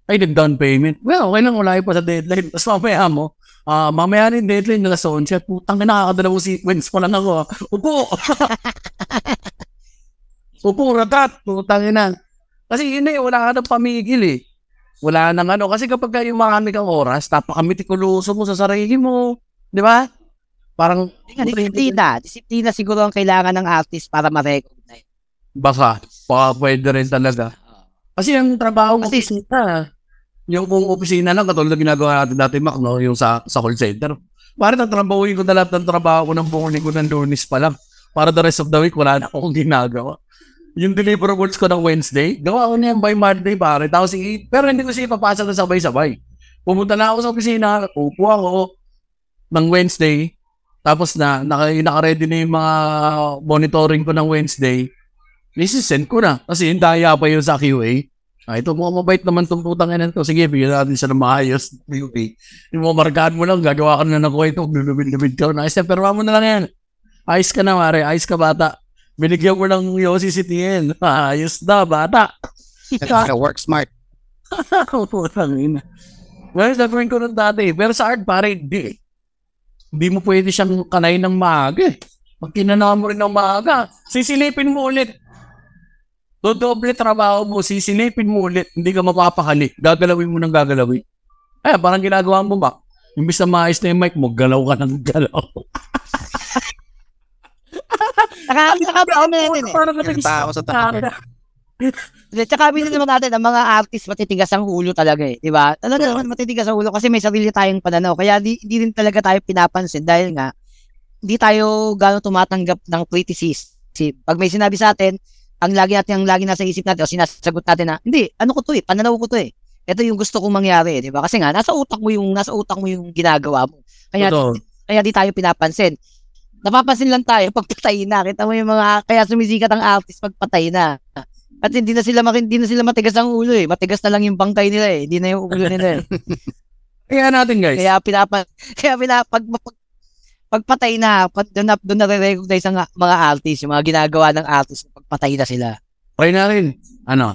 Ay, nag-down payment. Well, okay lang, malayo pa sa deadline. Tapos mamaya mo, ah mamaya na yung deadline na sa 11. Putang na nakakadalawang sequence pa lang ako. ah. Upo! Upo, ratat! Putang ina. Kasi yun eh, wala ka ng pamigil eh. Wala nang ano. Kasi kapag kayo marami kang oras, tapakamiticuloso mo sa sarili mo. Di ba? Parang, disiplina. Disiplina siguro ang kailangan ng artist para ma-recognize. Baka, baka pwede rin talaga. Kasi ang trabaho mo, Kasi- opisina, yung kung opisina lang, katulad na ginagawa natin dati, Mac, no? yung sa, sa call center. Parang tatrabahuin ko na lahat ng trabaho ko ng buong linggo ng lunis pa lang. Para the rest of the week, wala na akong ginagawa. Yung deliverables ko ng Wednesday, gawa ko na yan by Monday, pare. Tapos, pero hindi ko siya ipapasok na sabay-sabay. Pumunta na ako sa opisina, upo ako ng Wednesday, tapos na, naka, naka-ready na yung mga monitoring ko ng Wednesday, Nisisend ko na. Kasi yung daya pa yun sa QA. Ah, ito, mukhang mabait naman itong putang ina to. Sige, bigyan natin siya ng maayos. QA. Yung mga markahan mo lang, gagawa ka na ng kwento. Bibid-bid ka na. Na, pero mo na lang yan. Ayos ka na, mare. Ayos ka, bata. Binigyan mo ng Yossi si Tien. <laughs> Ayos na, bata. Work smart. <laughs> Putang ina. Well, gagawin ko nun dati. Pero sa art, pare, hindi. eh. Hindi mo pwede siyang kanay ng maaga eh. Pag kinana mo rin ng maaga, sisilipin mo ulit. Dodoble trabaho mo, sisilipin mo ulit. Hindi ka mapapakali. Gagalawin mo ng gagalawin. Ay, parang ginagawa mo ba? Imbis na maayos na yung mic mo, galaw ka ng galaw. Saka, saka ba natin eh. Parang Tao sa tao. Hindi, Tsaka sabihin naman natin, ang mga artist matitigas ang ulo talaga eh. Di ba? Talaga naman matitigas ang ulo kasi may sarili tayong pananaw. Kaya di, di rin talaga tayo pinapansin dahil nga, hindi tayo gano'ng tumatanggap ng criticism. Pag may sinabi sa atin, ang lagi natin, ang lagi nasa isip natin o sinasagot natin na, hindi, ano ko to eh, pananaw ko to eh. Ito yung gusto kong mangyari, di ba? Kasi nga, nasa utak mo yung, nasa utak mo yung ginagawa mo. Kaya, Totoo. kaya di tayo pinapansin. napapansin lang tayo pag patay na. Kita mo yung mga, kaya sumisikat ang artist pag patay na. At hindi na sila hindi na sila matigas ang ulo eh. Matigas na lang yung bangkay nila eh. Hindi na yung ulo nila eh. <laughs> Kaya natin guys. Kaya pinapa <laughs> kaya pinapa pag, pag pagpatay na, pag, doon na, doon na recognize ang mga artist, yung mga ginagawa ng artist pagpatay na sila. Try na rin. Ano?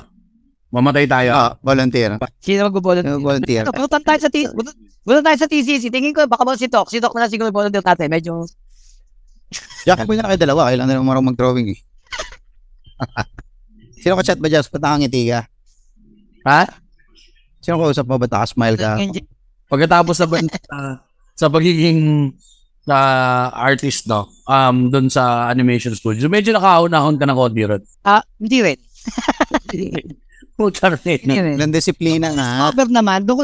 Mamatay tayo. Ah, volunteer. Sino mag-volunteer? Volunteer. Pumunta tayo sa T Pumunta tayo sa TCC. Tingin ko, baka mo si Tok. Si Tok na lang siguro volunteer natin. Medyo, Jack, mo na kayo dalawa. Kailangan na lang marunong mag-drawing eh. <laughs> Sino ka chat ba, Jess? Ba't nakangiti ka? Ha? Sino ka usap mo? Ba't naka-smile ka? Pagkatapos sa uh, <laughs> sa pagiging uh, artist no um doon sa animation studio medyo nakaahon-ahon ka ng konti ron ah, hindi rin. <laughs> Puta rin. Hindi rin. Ilang disiplina nga. Discover naman, doon ko,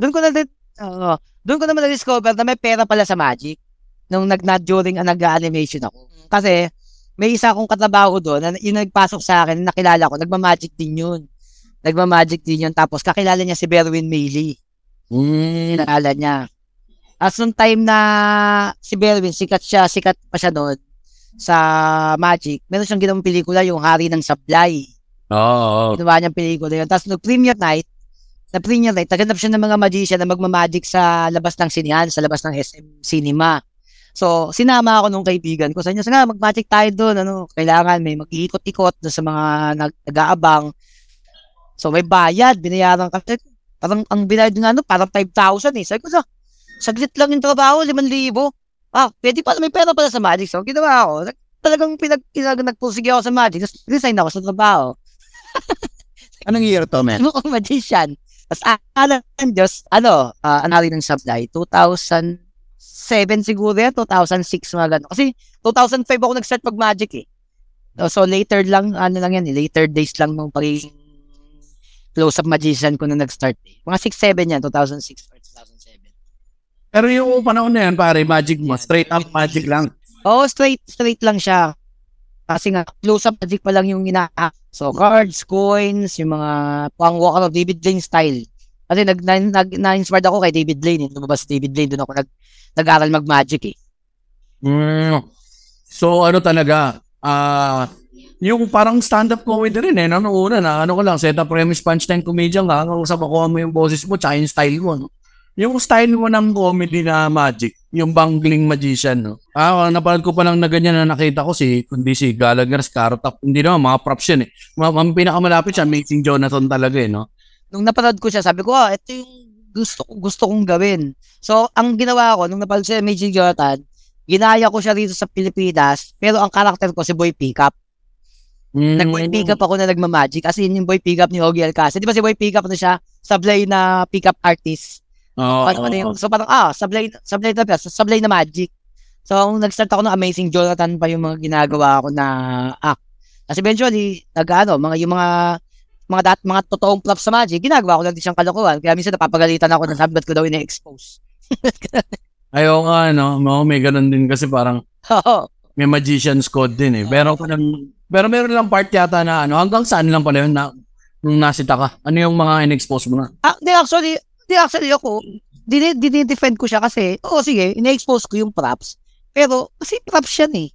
doon ko na, oo, doon ko naman na-discover na may pera pala sa Magic nung nag na during ang nag-animation ako. Kasi may isa akong katrabaho doon na yung nagpasok sa akin, nakilala ko, nagma-magic din yun. Nagma-magic din yun. Tapos kakilala niya si Berwin Mailey. Mm. Kilala niya. As nung time na si Berwin, sikat siya, sikat pa siya noon sa Magic. Meron siyang ginawang pelikula, yung Hari ng Sablay. Oo. Oh, Ginawa niyang pelikula yun. Tapos nung premiere night, na premiere night, naganap siya ng mga magician na magmamagic sa labas ng sinihan, sa labas ng SM Cinema. So, sinama ako nung kaibigan ko. Sa inyo, nga, mag-magic tayo doon. Ano, kailangan may mag-iikot-ikot sa mga nag- nag-aabang. So, may bayad. Binayaran ka. Parang, ang binayad nga, ano, parang 5,000 eh. Sabi ko, sa, saglit lang yung trabaho, 5,000. Ah, pwede pala, may pera pala sa magic. So, ginawa ako. Talagang pinag, pinag nagpursige ako sa magic. Tapos, resign ako sa trabaho. <laughs> Anong year to, man? Ano kong magician? Tapos, ah, ano, ng Diyos, ano, uh, anari ng supply, 2007 siguro yan, 2006 mga gano'n. Kasi 2005 ako nag-start mag-magic eh. So, later lang, ano lang yan eh, later days lang nung pagiging close-up magician ko na nag-start eh. Mga 6-7 yan, 2006 or 2007. Pero yung panahon na yan, pare, magic mo. Straight up magic lang. Oo, straight, straight lang siya. Kasi nga, close-up magic pa lang yung ina So, cards, coins, yung mga pang walk of David Blaine style. Kasi nag, na, nag, na-inspired ako kay David Blaine. Eh. Lumabas David Blaine, doon ako nag, nag-aral mag-magic eh. Mm. So, ano talaga, ah, yung parang stand-up comedy rin eh, no? Noong una na, ano ko lang, set up premise punchline comedian ka, sa makuha mo yung boses mo, tsaka yung style mo, no? Yung style mo ng comedy na magic, yung bangling magician, no? Ah, napanood ko pa lang na ganyan na nakita ko si, kundi si Gallagher, Top, hindi naman, mga props yan eh. Mga, mga pinakamalapit siya, Amazing Jonathan talaga eh, no? Nung napanood ko siya, sabi ko, ah, ito yung gusto, gusto kong gawin. So, ang ginawa ko, nung napanood siya Magic Jonathan, ginaya ko siya rito sa Pilipinas, pero ang karakter ko si Boy Pickup. Mm. Nag-boy pickup ako na nagma-magic. Kasi yun yung boy pickup ni Ogie Alcacid. Di ba si boy pickup na siya? Sablay na pickup artist. Oo, Ano, ano yung, so parang, ah, sablay, sablay na pala, sablay na magic. So, nung nag-start ako ng Amazing Jonathan pa yung mga ginagawa ko na act. Kasi eventually, nag, ano, mga, yung mga, mga dat, mga totoong props sa magic, ginagawa ko lang din siyang kalokohan. Kaya minsan napapagalitan ako na sabi ba't ko daw ina-expose. <laughs> Ayaw nga, no? Oo, may ganun din kasi parang Oo. may magician's code din eh. Pero parang, pero meron lang part yata na ano, hanggang saan lang pala yun na, nung nasita ka? Ano yung mga in-expose mo na? Ah, di actually, di actually ako, dini, dini-defend ko siya kasi, oo sige, ina-expose ko yung props. Pero, kasi props yan eh.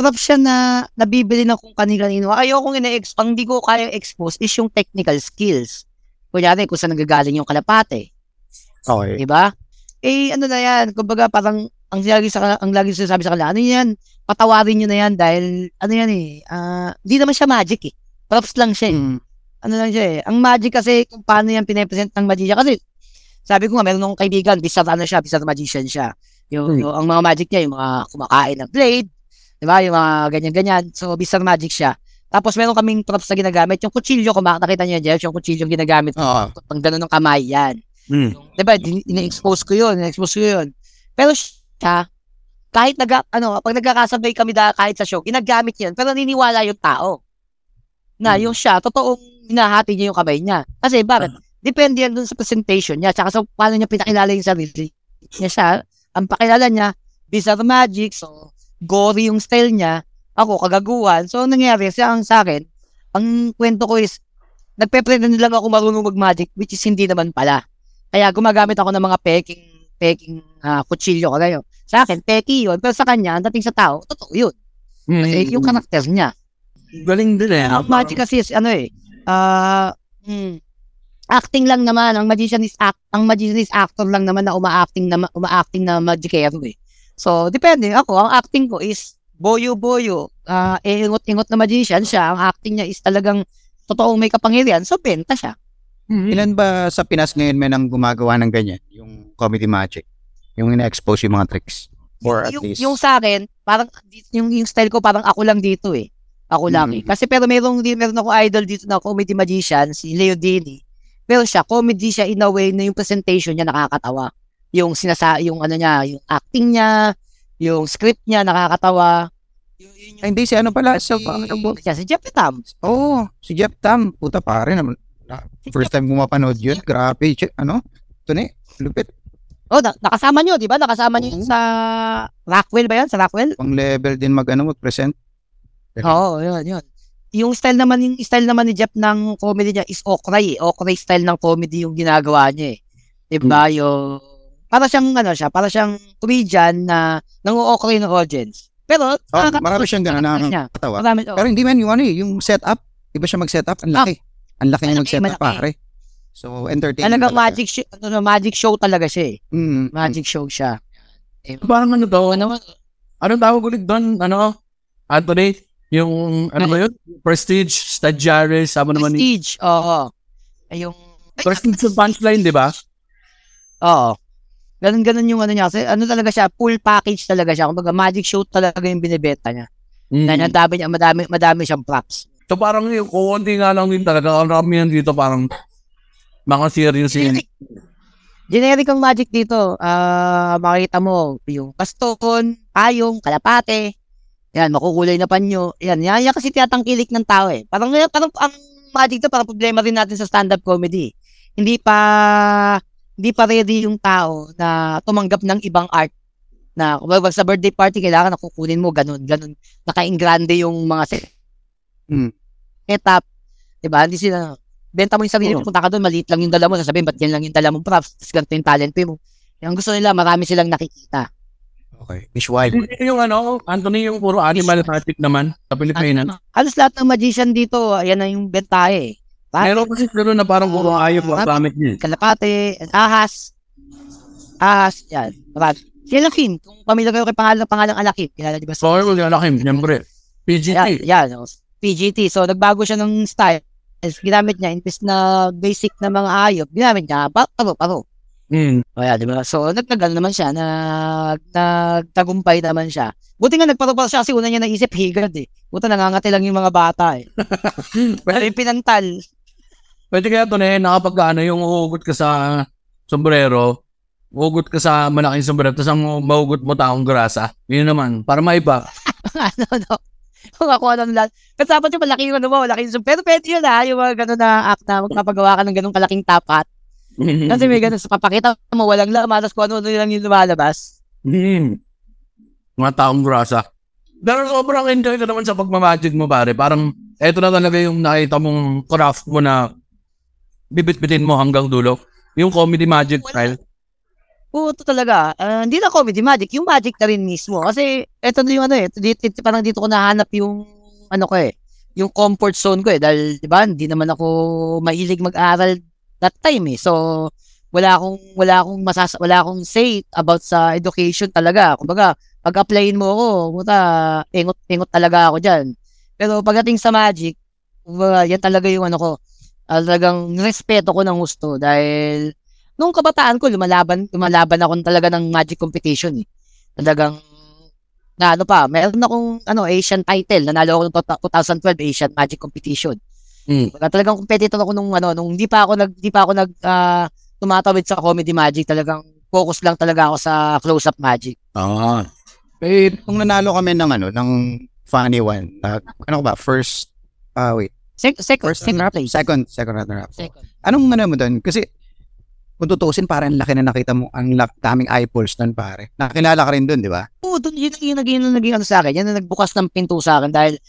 Props siya na nabibili na kung kanino-kanino. Ayoko ina-expose, ang di ko kaya expose is yung technical skills. Kunyari, kung saan nagagaling yung kalapate. Okay. Di ba? Eh, ano na yan, kumbaga parang, ang lagi sa ang lagi sinasabi sa kanila, ano yan, patawarin nyo na yan dahil, ano yan eh, di naman siya magic eh. Props lang siya eh Mm. ano lang siya eh. Ang magic kasi kung paano yan pinapresent ng magician. Kasi sabi ko nga, meron akong kaibigan, bizarre ano siya, bizarre magician siya. Yung, Hmm. yung- ang mga magic niya, yung mga kumakain ng blade, di ba? Yung mga ganyan-ganyan. So, bizarre magic siya. Tapos meron kaming props na ginagamit. Yung kutsilyo, kung nakita niyo yan, yung kutsilyo yung ginagamit. Oo. Pang ganun ng kamay yan. Mm. Di ba? Ina-expose ko yun. Ina-expose ko yun. Pero siya, kahit nag, ano, pag nagkakasabay kami da, kahit sa show, ginagamit yun. Pero naniniwala yung tao. Na Hmm. yung siya, totoong hinahati niya yung kamay niya. Kasi bakit? Depende yan dun sa presentation niya. Tsaka sa paano niya pinakilala yung sarili niya siya. Ang pakilala niya, bizarre magic. So, gory yung style niya. Ako, kagaguhan. So, ang nangyari siya ang sa akin, ang kwento ko is, nagpe-pretend lang ako marunong mag-magic, which is hindi naman pala. Kaya gumagamit ako ng mga peking peking uh, kutsilyo kagayo. Sa akin, peki yun. Pero sa kanya, ang dating sa tao, totoo yun. Mm. Eh, yung karakter niya. Galing din eh. Magic kasi is, ano eh, ah, hmm, acting lang naman. Ang magician is act, ang magician is actor lang naman na uma-acting na uma-acting na magicero eh. So, depende. Ako, ang acting ko is boyo-boyo. Ah, eh, ingot-ingot na magician siya. Ang acting niya is talagang totoong may kapangyarihan. So, benta siya. Mm. Ilan ba sa Pinas ngayon may nang gumagawa ng ganyan? Yung comedy magic? Yung ina-expose yung mga tricks? Or at yung, least... yung sa akin, parang yung, yung style ko parang ako lang dito eh. Ako lang eh. Mhm. Kasi pero merong, meron ako idol dito na comedy magician, si Leo Dini. Pero siya, comedy siya in a way na yung presentation niya nakakatawa. Yung sinasa, yung ano niya, yung acting niya, yung script niya nakakatawa. Yung, yun yung, Ay, hindi, si ano pala? Si... Siya, si Jeff Tam. Oo, oh, si Jeff Tam. Puta pare naman. Na- First time ko mapanood yun. Grabe. Ano? Ito eh. Lupit. Oh, na- nakasama niyo, di ba? Nakasama niyo sa Rockwell ba yan? Sa Rockwell? Pang level din mag, ano, mag-present. Oo, yun, yun. Yung style naman, yung style naman ni Jeff ng comedy niya is okray eh. Okray style ng comedy yung ginagawa niya eh. Diba? Yung, para siyang, ano siya, para siyang comedian na nangu-okray ng audience. Pero, Oh, nakaka- marami siyang gano'n na nakakatawa. Marami, oh. Pero hindi man yung ano eh, yung setup. Iba siya mag-setup. Ang laki. Ang laki niya mag-setup malaki. pare. So, entertaining Talagang talaga. magic show, ano, magic show talaga siya eh. Mm, Magic show siya. Parang ano daw, Ano, anong tawag ulit doon? Ano? Anthony? Yung, ano ba yun? Prestige, Stagiaries, sama naman ni... prestige, oo. Ay, yung, ay, Prestige sa punchline, di ba? oo. Ganun, ganun yung ano niya. Kasi ano talaga siya, full package talaga siya. Kumbaga, magic show talaga yung binibenta niya. Mm. Na madami niya, madami, madami siyang props. So parang yung kukunti nga lang din talaga. Ang rami yan dito parang mga serious yun. Generic. Ang magic dito. Ah, makita mo yung baston, payong, kalapate. Yan, makukulay na panyo. Yan, yan, yan kasi tinatangkilik ng tao eh. Parang, parang ang magic to, parang problema rin natin sa stand-up comedy. Hindi pa, hindi pa ready yung tao na tumanggap ng ibang art na kumbaga sa birthday party kailangan na kukunin mo ganun ganun naka-ingrande yung mga set Mm. setup diba hindi sila benta mo yung sarili mo, punta ka doon, maliit lang yung dala mo, sasabihin, ba't yan lang yung dala mong props, tapos ganito yung talent mo. Yung gusto nila, marami silang nakikita. Okay. Visual. Yung ano, Anthony, yung puro animal magic naman sa Pilipinas. Halos lahat ng magician dito, ayan na yung bentahe. eh. Meron kasi gano'n na parang puro ayop ang gamit niya. Kalapate, ahas, ahas, yan. Marami. Si Alakin, kung pamilya kayo kay pangalan, pangalang Alakin, kilala di ba? So, yung lalaking, siyempre. Yan, PGT. yan, oh. PGT. So, nagbago siya ng style. As ginamit niya, imbes na basic na mga ayop, ginamit niya, pa- paro, paro. Mm. O yan, di ba? So, nagtagal naman siya, nag, nagtagumpay naman siya. Buti nga nagparo-paro siya kasi una niya naisip, higad eh. Buta nangangati lang yung mga bata eh. <laughs> Pero yung pinantal, Pwede kaya ito na nakapag ano, yung uhugot ka sa sombrero, uhugot ka sa malaking sombrero, tapos ang mahugot mo taong grasa. Yun naman, para maiba. <laughs> ano, no? Kung ako ano lang. Pero dapat yung malaki yung ano mo, malaki yung Pero pwede yun ha, yung mga gano'n na act na magpapagawa ka ng gano'ng kalaking top hat. Kasi may gano'n, sa papakita mo, walang lamatas kung ano-ano lang yung lumalabas. Mm. Mga taong grasa. Pero sobrang enjoy ka naman sa pagmamagic mo, pare. Parang, eto na talaga yung nakita mong craft mo na bibit-bitin mo hanggang dulo. Yung comedy magic Wala. style. Oo, ito talaga. Ah, hindi na comedy magic, yung magic na rin mismo. Kasi eto na yung ano eh, dito, dito, parang dito ko nahanap yung ano ko eh, yung comfort zone ko eh. Dahil, di ba, hindi naman ako mahilig mag-aral that time eh. So, wala akong, wala akong masas, wala akong say about sa education talaga. Kumbaga, pag-applyin mo ako, puta, ingot, ingot talaga ako dyan. Pero pagdating sa magic, kumbaga, yan talaga yung ano ko, ah, talagang respeto ko ng gusto dahil nung kabataan ko, lumalaban, lumalaban ako talaga ng magic competition eh. Talagang, na ano pa, meron akong ano, Asian title. Nanalo ako ng to- 2012 Asian Magic Competition. Mm. Kaya talagang competitor ako nung ano, nung hindi pa ako nag, hindi pa ako nag, ah, tumatawid sa comedy magic. Talagang focus lang talaga ako sa close-up magic. Ah. Eh, kung nanalo kami ng ano, ng funny one, uh, ano ba, first, ah wait, Sec- second, first, second place. second, second runner up. Second. Anong ano mo doon? Kasi, kung tutuusin, parang ang laki na nakita mo, ang lak, daming eyeballs doon, pare. Nakilala ka rin doon, di ba? Oo, dun, yun, yun, yun, yun, yun, naging ano sa akin. Yan ang nagbukas ng pinto sa akin dahil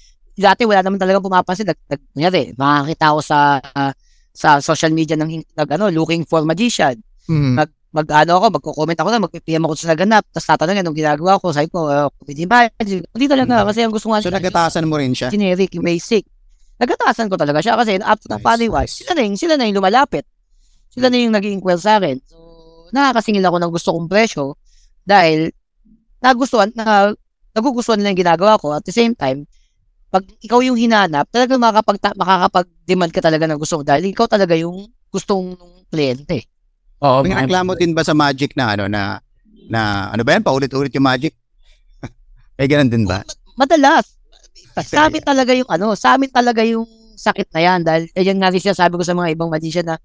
dati wala naman talaga pumapansin. Nag, nag, kunyari, makakita ako sa ah, sa social media ng nag, ano, looking for magician. Mm. mag ano ako, magko-comment ako na, mag-PM ako sa naganap, tapos tatanungin anong ginagawa ko, sabi ko, uh, hindi ba? Hindi talaga, kasi ang gusto nga So nila, nagatasan mo rin siya. generic, basic. Nagatasan ko talaga siya kasi up to Nice, paliwas, nice. sila na yung, sila na yung lumalapit. Sila na yung nag inquire sa akin. So, nakakasingil ako ng gusto kong presyo dahil nagustuhan, na, nagugustuhan nila yung ginagawa ko. At the same time, pag ikaw yung hinanap, talagang makakapag, makakapag-demand ka talaga ng gusto mo dahil ikaw talaga yung gustong ng kliyente. Oo, May reklamo din ba sa Magic na ano na na ano ba yan? Paulit-ulit yung Magic? <laughs> May ganun din ba? Madalas, sa amin talaga yung ano, sa amin talaga yung sakit na yan dahil ayun nga rin siya sabi ko sa mga ibang magician na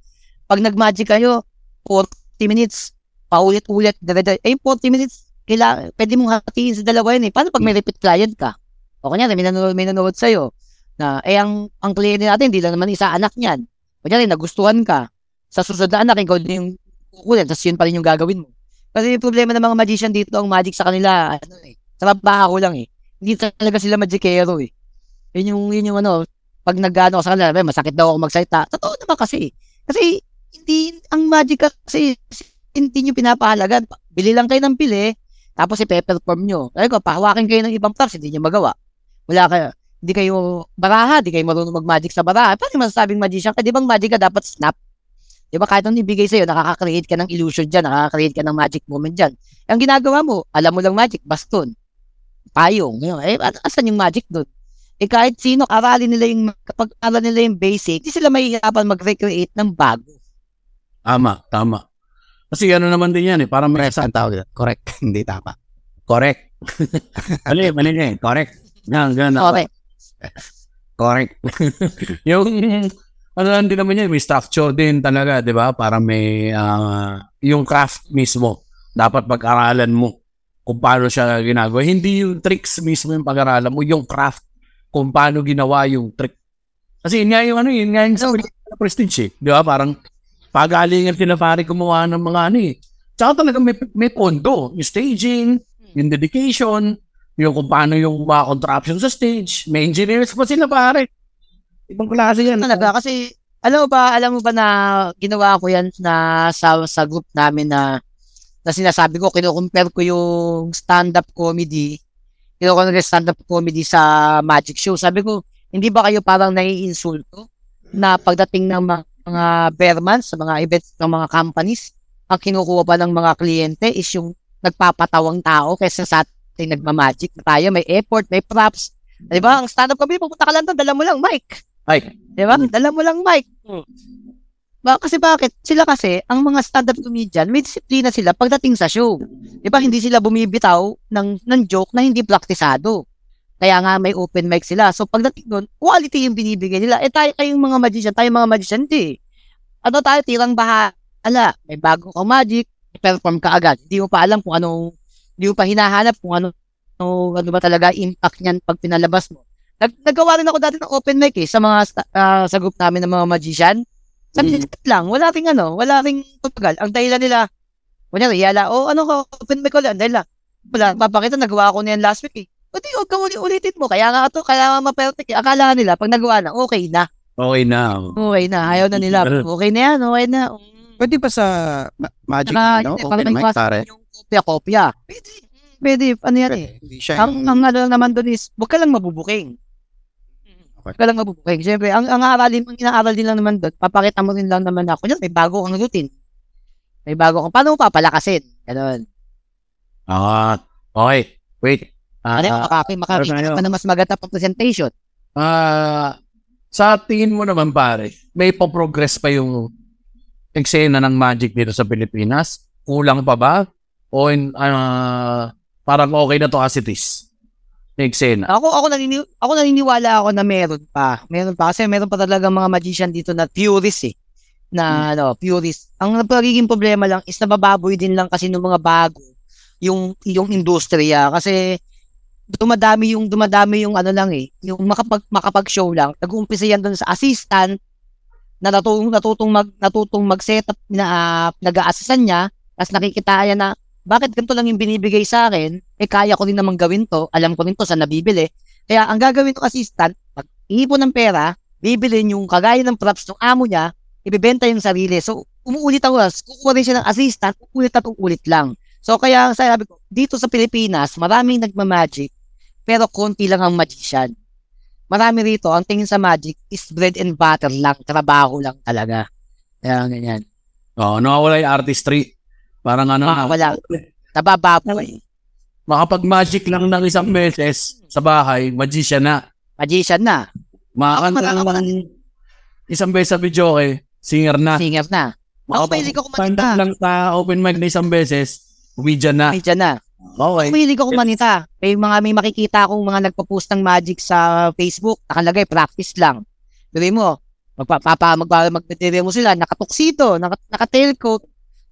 pag nag-magic kayo, 40 minutes, paulit-ulit, eh 40 minutes, kailangan, pwede mong hatiin sa dalawa yun eh. Paano pag may repeat client ka? O kanya, may nanonood, may nanonood sa'yo na, eh, ang, ang kliyente natin, hindi lang naman isa anak niyan. Kunyari, nagustuhan ka. Sa susunod na anak, ikaw din yung kukunin, tapos yun pa rin yung gagawin mo. Kasi yung problema ng mga magician dito, ang magic sa kanila, ano eh, trabaho lang eh. Hindi talaga sila magicero eh. Yun yung, yun yung ano, pag nag-ano sa kanila, "Be, masakit daw ako magsalita. Totoo naman kasi. Kasi, hindi, ang magic kasi, hindi nyo pinapahalagan. Bili lang kayo ng pili, tapos i-perform nyo. Kaya ko, pahawakin kayo ng ibang props, hindi nyo magawa. Wala kayo, hindi kayo baraha, hindi kayo marunong mag-magic sa baraha. Paano masasabing magician ka? Di bang magic ka dapat snap? Di ba kahit anong ibigay sa'yo, nakaka-create ka ng illusion dyan, nakaka-create ka ng magic moment dyan. Ang ginagawa mo, alam mo lang magic, baston, payong. Yun. Eh, asan yung magic doon? Eh kahit sino, aralin nila yung, kapag aralin nila yung basic, di sila mahihirapan mag-recreate ng bago. Tama, tama. Kasi ano naman din yan eh, parang may Correct ang tawag. Correct. <laughs> Hindi tama. Correct. <laughs> mali, mali nga eh. Correct. Yan, yan. Okay. <laughs> Correct. <laughs> yung, ano lang din naman yan, may structure din talaga, di ba? Parang may, ah, yung craft mismo, dapat pag-aralan mo kung paano siya ginagawa. Hindi yung tricks mismo yung pag-aralan mo, yung craft, kung paano ginawa yung trick. Kasi yun nga yung ano, yun nga yung sa sa prestige eh. Di ba? Parang pagalingan sila pare gumawa ng mga ano eh. Tsaka talaga may, may pondo. Yung staging, yung dedication, yung kung paano yung mga contraption sa stage. May engineers pa sila pare. Ibang klase yan. talaga kasi alam mo ba, alam mo ba na ginawa ko yan na sa sa group namin na na sinasabi ko, kino-compare ko yung stand-up comedy, kino-compare stand-up comedy sa magic show. Sabi ko, hindi ba kayo parang naiinsulto na pagdating ng mga, mga bearmans sa mga events ng mga companies, ang kinukuha pa ng mga kliyente is yung nagpapatawang tao kaysa sa ating nagmamagic na tayo, may effort, may props. Di ba? Ang stand-up comedy, pupunta ka lang doon, dala mo lang mic. Ay, Di ba? Dala mo lang mic. Ba, kasi bakit? Sila kasi, ang mga stand-up comedian, may disiplina sila pagdating sa show. Di ba? Hindi sila bumibitaw ng, ng joke na hindi praktisado. Kaya nga may open mic sila. So pagdating doon, quality yung binibigay nila. Eh tayo kayong mga magician, tayo mga magician, hindi. Ano tayo, tirang bahala. May bago kang magic, perform ka agad. Hindi mo pa alam kung anong, hindi mo pa hinahanap kung ano, ano, ano ba talaga impact niyan pag pinalabas mo. Nag, nagawa rin ako dati ng open mic eh, sa mga ah, sa group namin ng mga magician. Sabi Mm. mm. lang, wala ring ano, wala ring tumagal. Ang dahilan nila, kunyari, yala, oh, ano ka, open mic ulit. Ang dahilan, wala, papakita, nagawa ko na yan last week eh. O di, huwag ka uli, ulitin mo. Kaya nga ito, kaya nga ma-perfect. eh. Akala nila, pag nagawa na, okay na. okay na. Okay na. Ayaw na nila. <laughs> Okay na yan, okay na. Pwede pa sa ma- Magic, Saka, no? hindi, Open mic, pare. yung kopya-kopya. Pwede. Pwede, ano yan eh. Pwede. Hindi siya. Ang, ang ano lang naman doon is, huwag ka lang mabubuking. Okay. Huwag ka lang mabubuking. Siyempre, ang, ang aralin, ang inaaral din lang naman doon, papakita mo rin lang naman ako, yan, may bago kang routine. May bago kang, paano mo papalakasin? Ganon. Ah, okay. Wait. Ah, Ano yung ah, makaki, makakita ano? ka na mas maganda pang presentation. Ah, sa tingin mo naman pare, may pa-progress pa yung eksena ng magic dito sa Pilipinas? Kulang pa ba? O in, ah, parang okay na to as it is? Yung eksena. Ako ako nanini ako naniniwala ako na meron pa. Meron pa kasi meron pa talaga mga magician dito na purist eh. Na ano, purist. Ang nagiging problema lang is nabababoy din lang kasi ng mga bago yung yung industriya kasi dumadami yung dumadami yung ano lang eh, yung makapag makapag-show lang. Nag-uumpisa yan doon sa assistant na natutong natutong mag natutong mag-setup na uh, nag-aasasan niya, tapos nakikita niya na bakit ganito lang yung binibigay sa akin, eh kaya ko din naman gawin to, alam ko rin to sa nabibili. Kaya ang gagawin ng assistant, mag-iipon ng pera, bibilin yung kagaya ng props ng amo niya, ibebenta yung sarili. So, umuulit oras. Kukuha rin siya ng assistant, uulit at uulit lang. So, kaya sabi ko, dito sa Pilipinas, maraming nagmamagic, pero konti lang ang magician. Marami rito, ang tingin sa magic is bread and butter lang, trabaho lang talaga. Kaya ganyan. Oo, nawawala yung artistry. Parang ano, Ah, wala. Nabababoy. makapag-magic lang ng isang beses sa bahay, magician na. Magician na. Makakanta Ako, lang ng isang beses sa video eh, singer na. Singer na. Ako, mahilig ako Kanta manita. lang sa open mic na isang beses, comedian na. Magician na. Okay. Mahilig ako. May mga may makikita akong mga nagpo-post ng magic sa Facebook, nakalagay practice lang. Dili mo, magpapapa magpa magdedere mo sila, nakatuksito, naka, naka-tailcoat,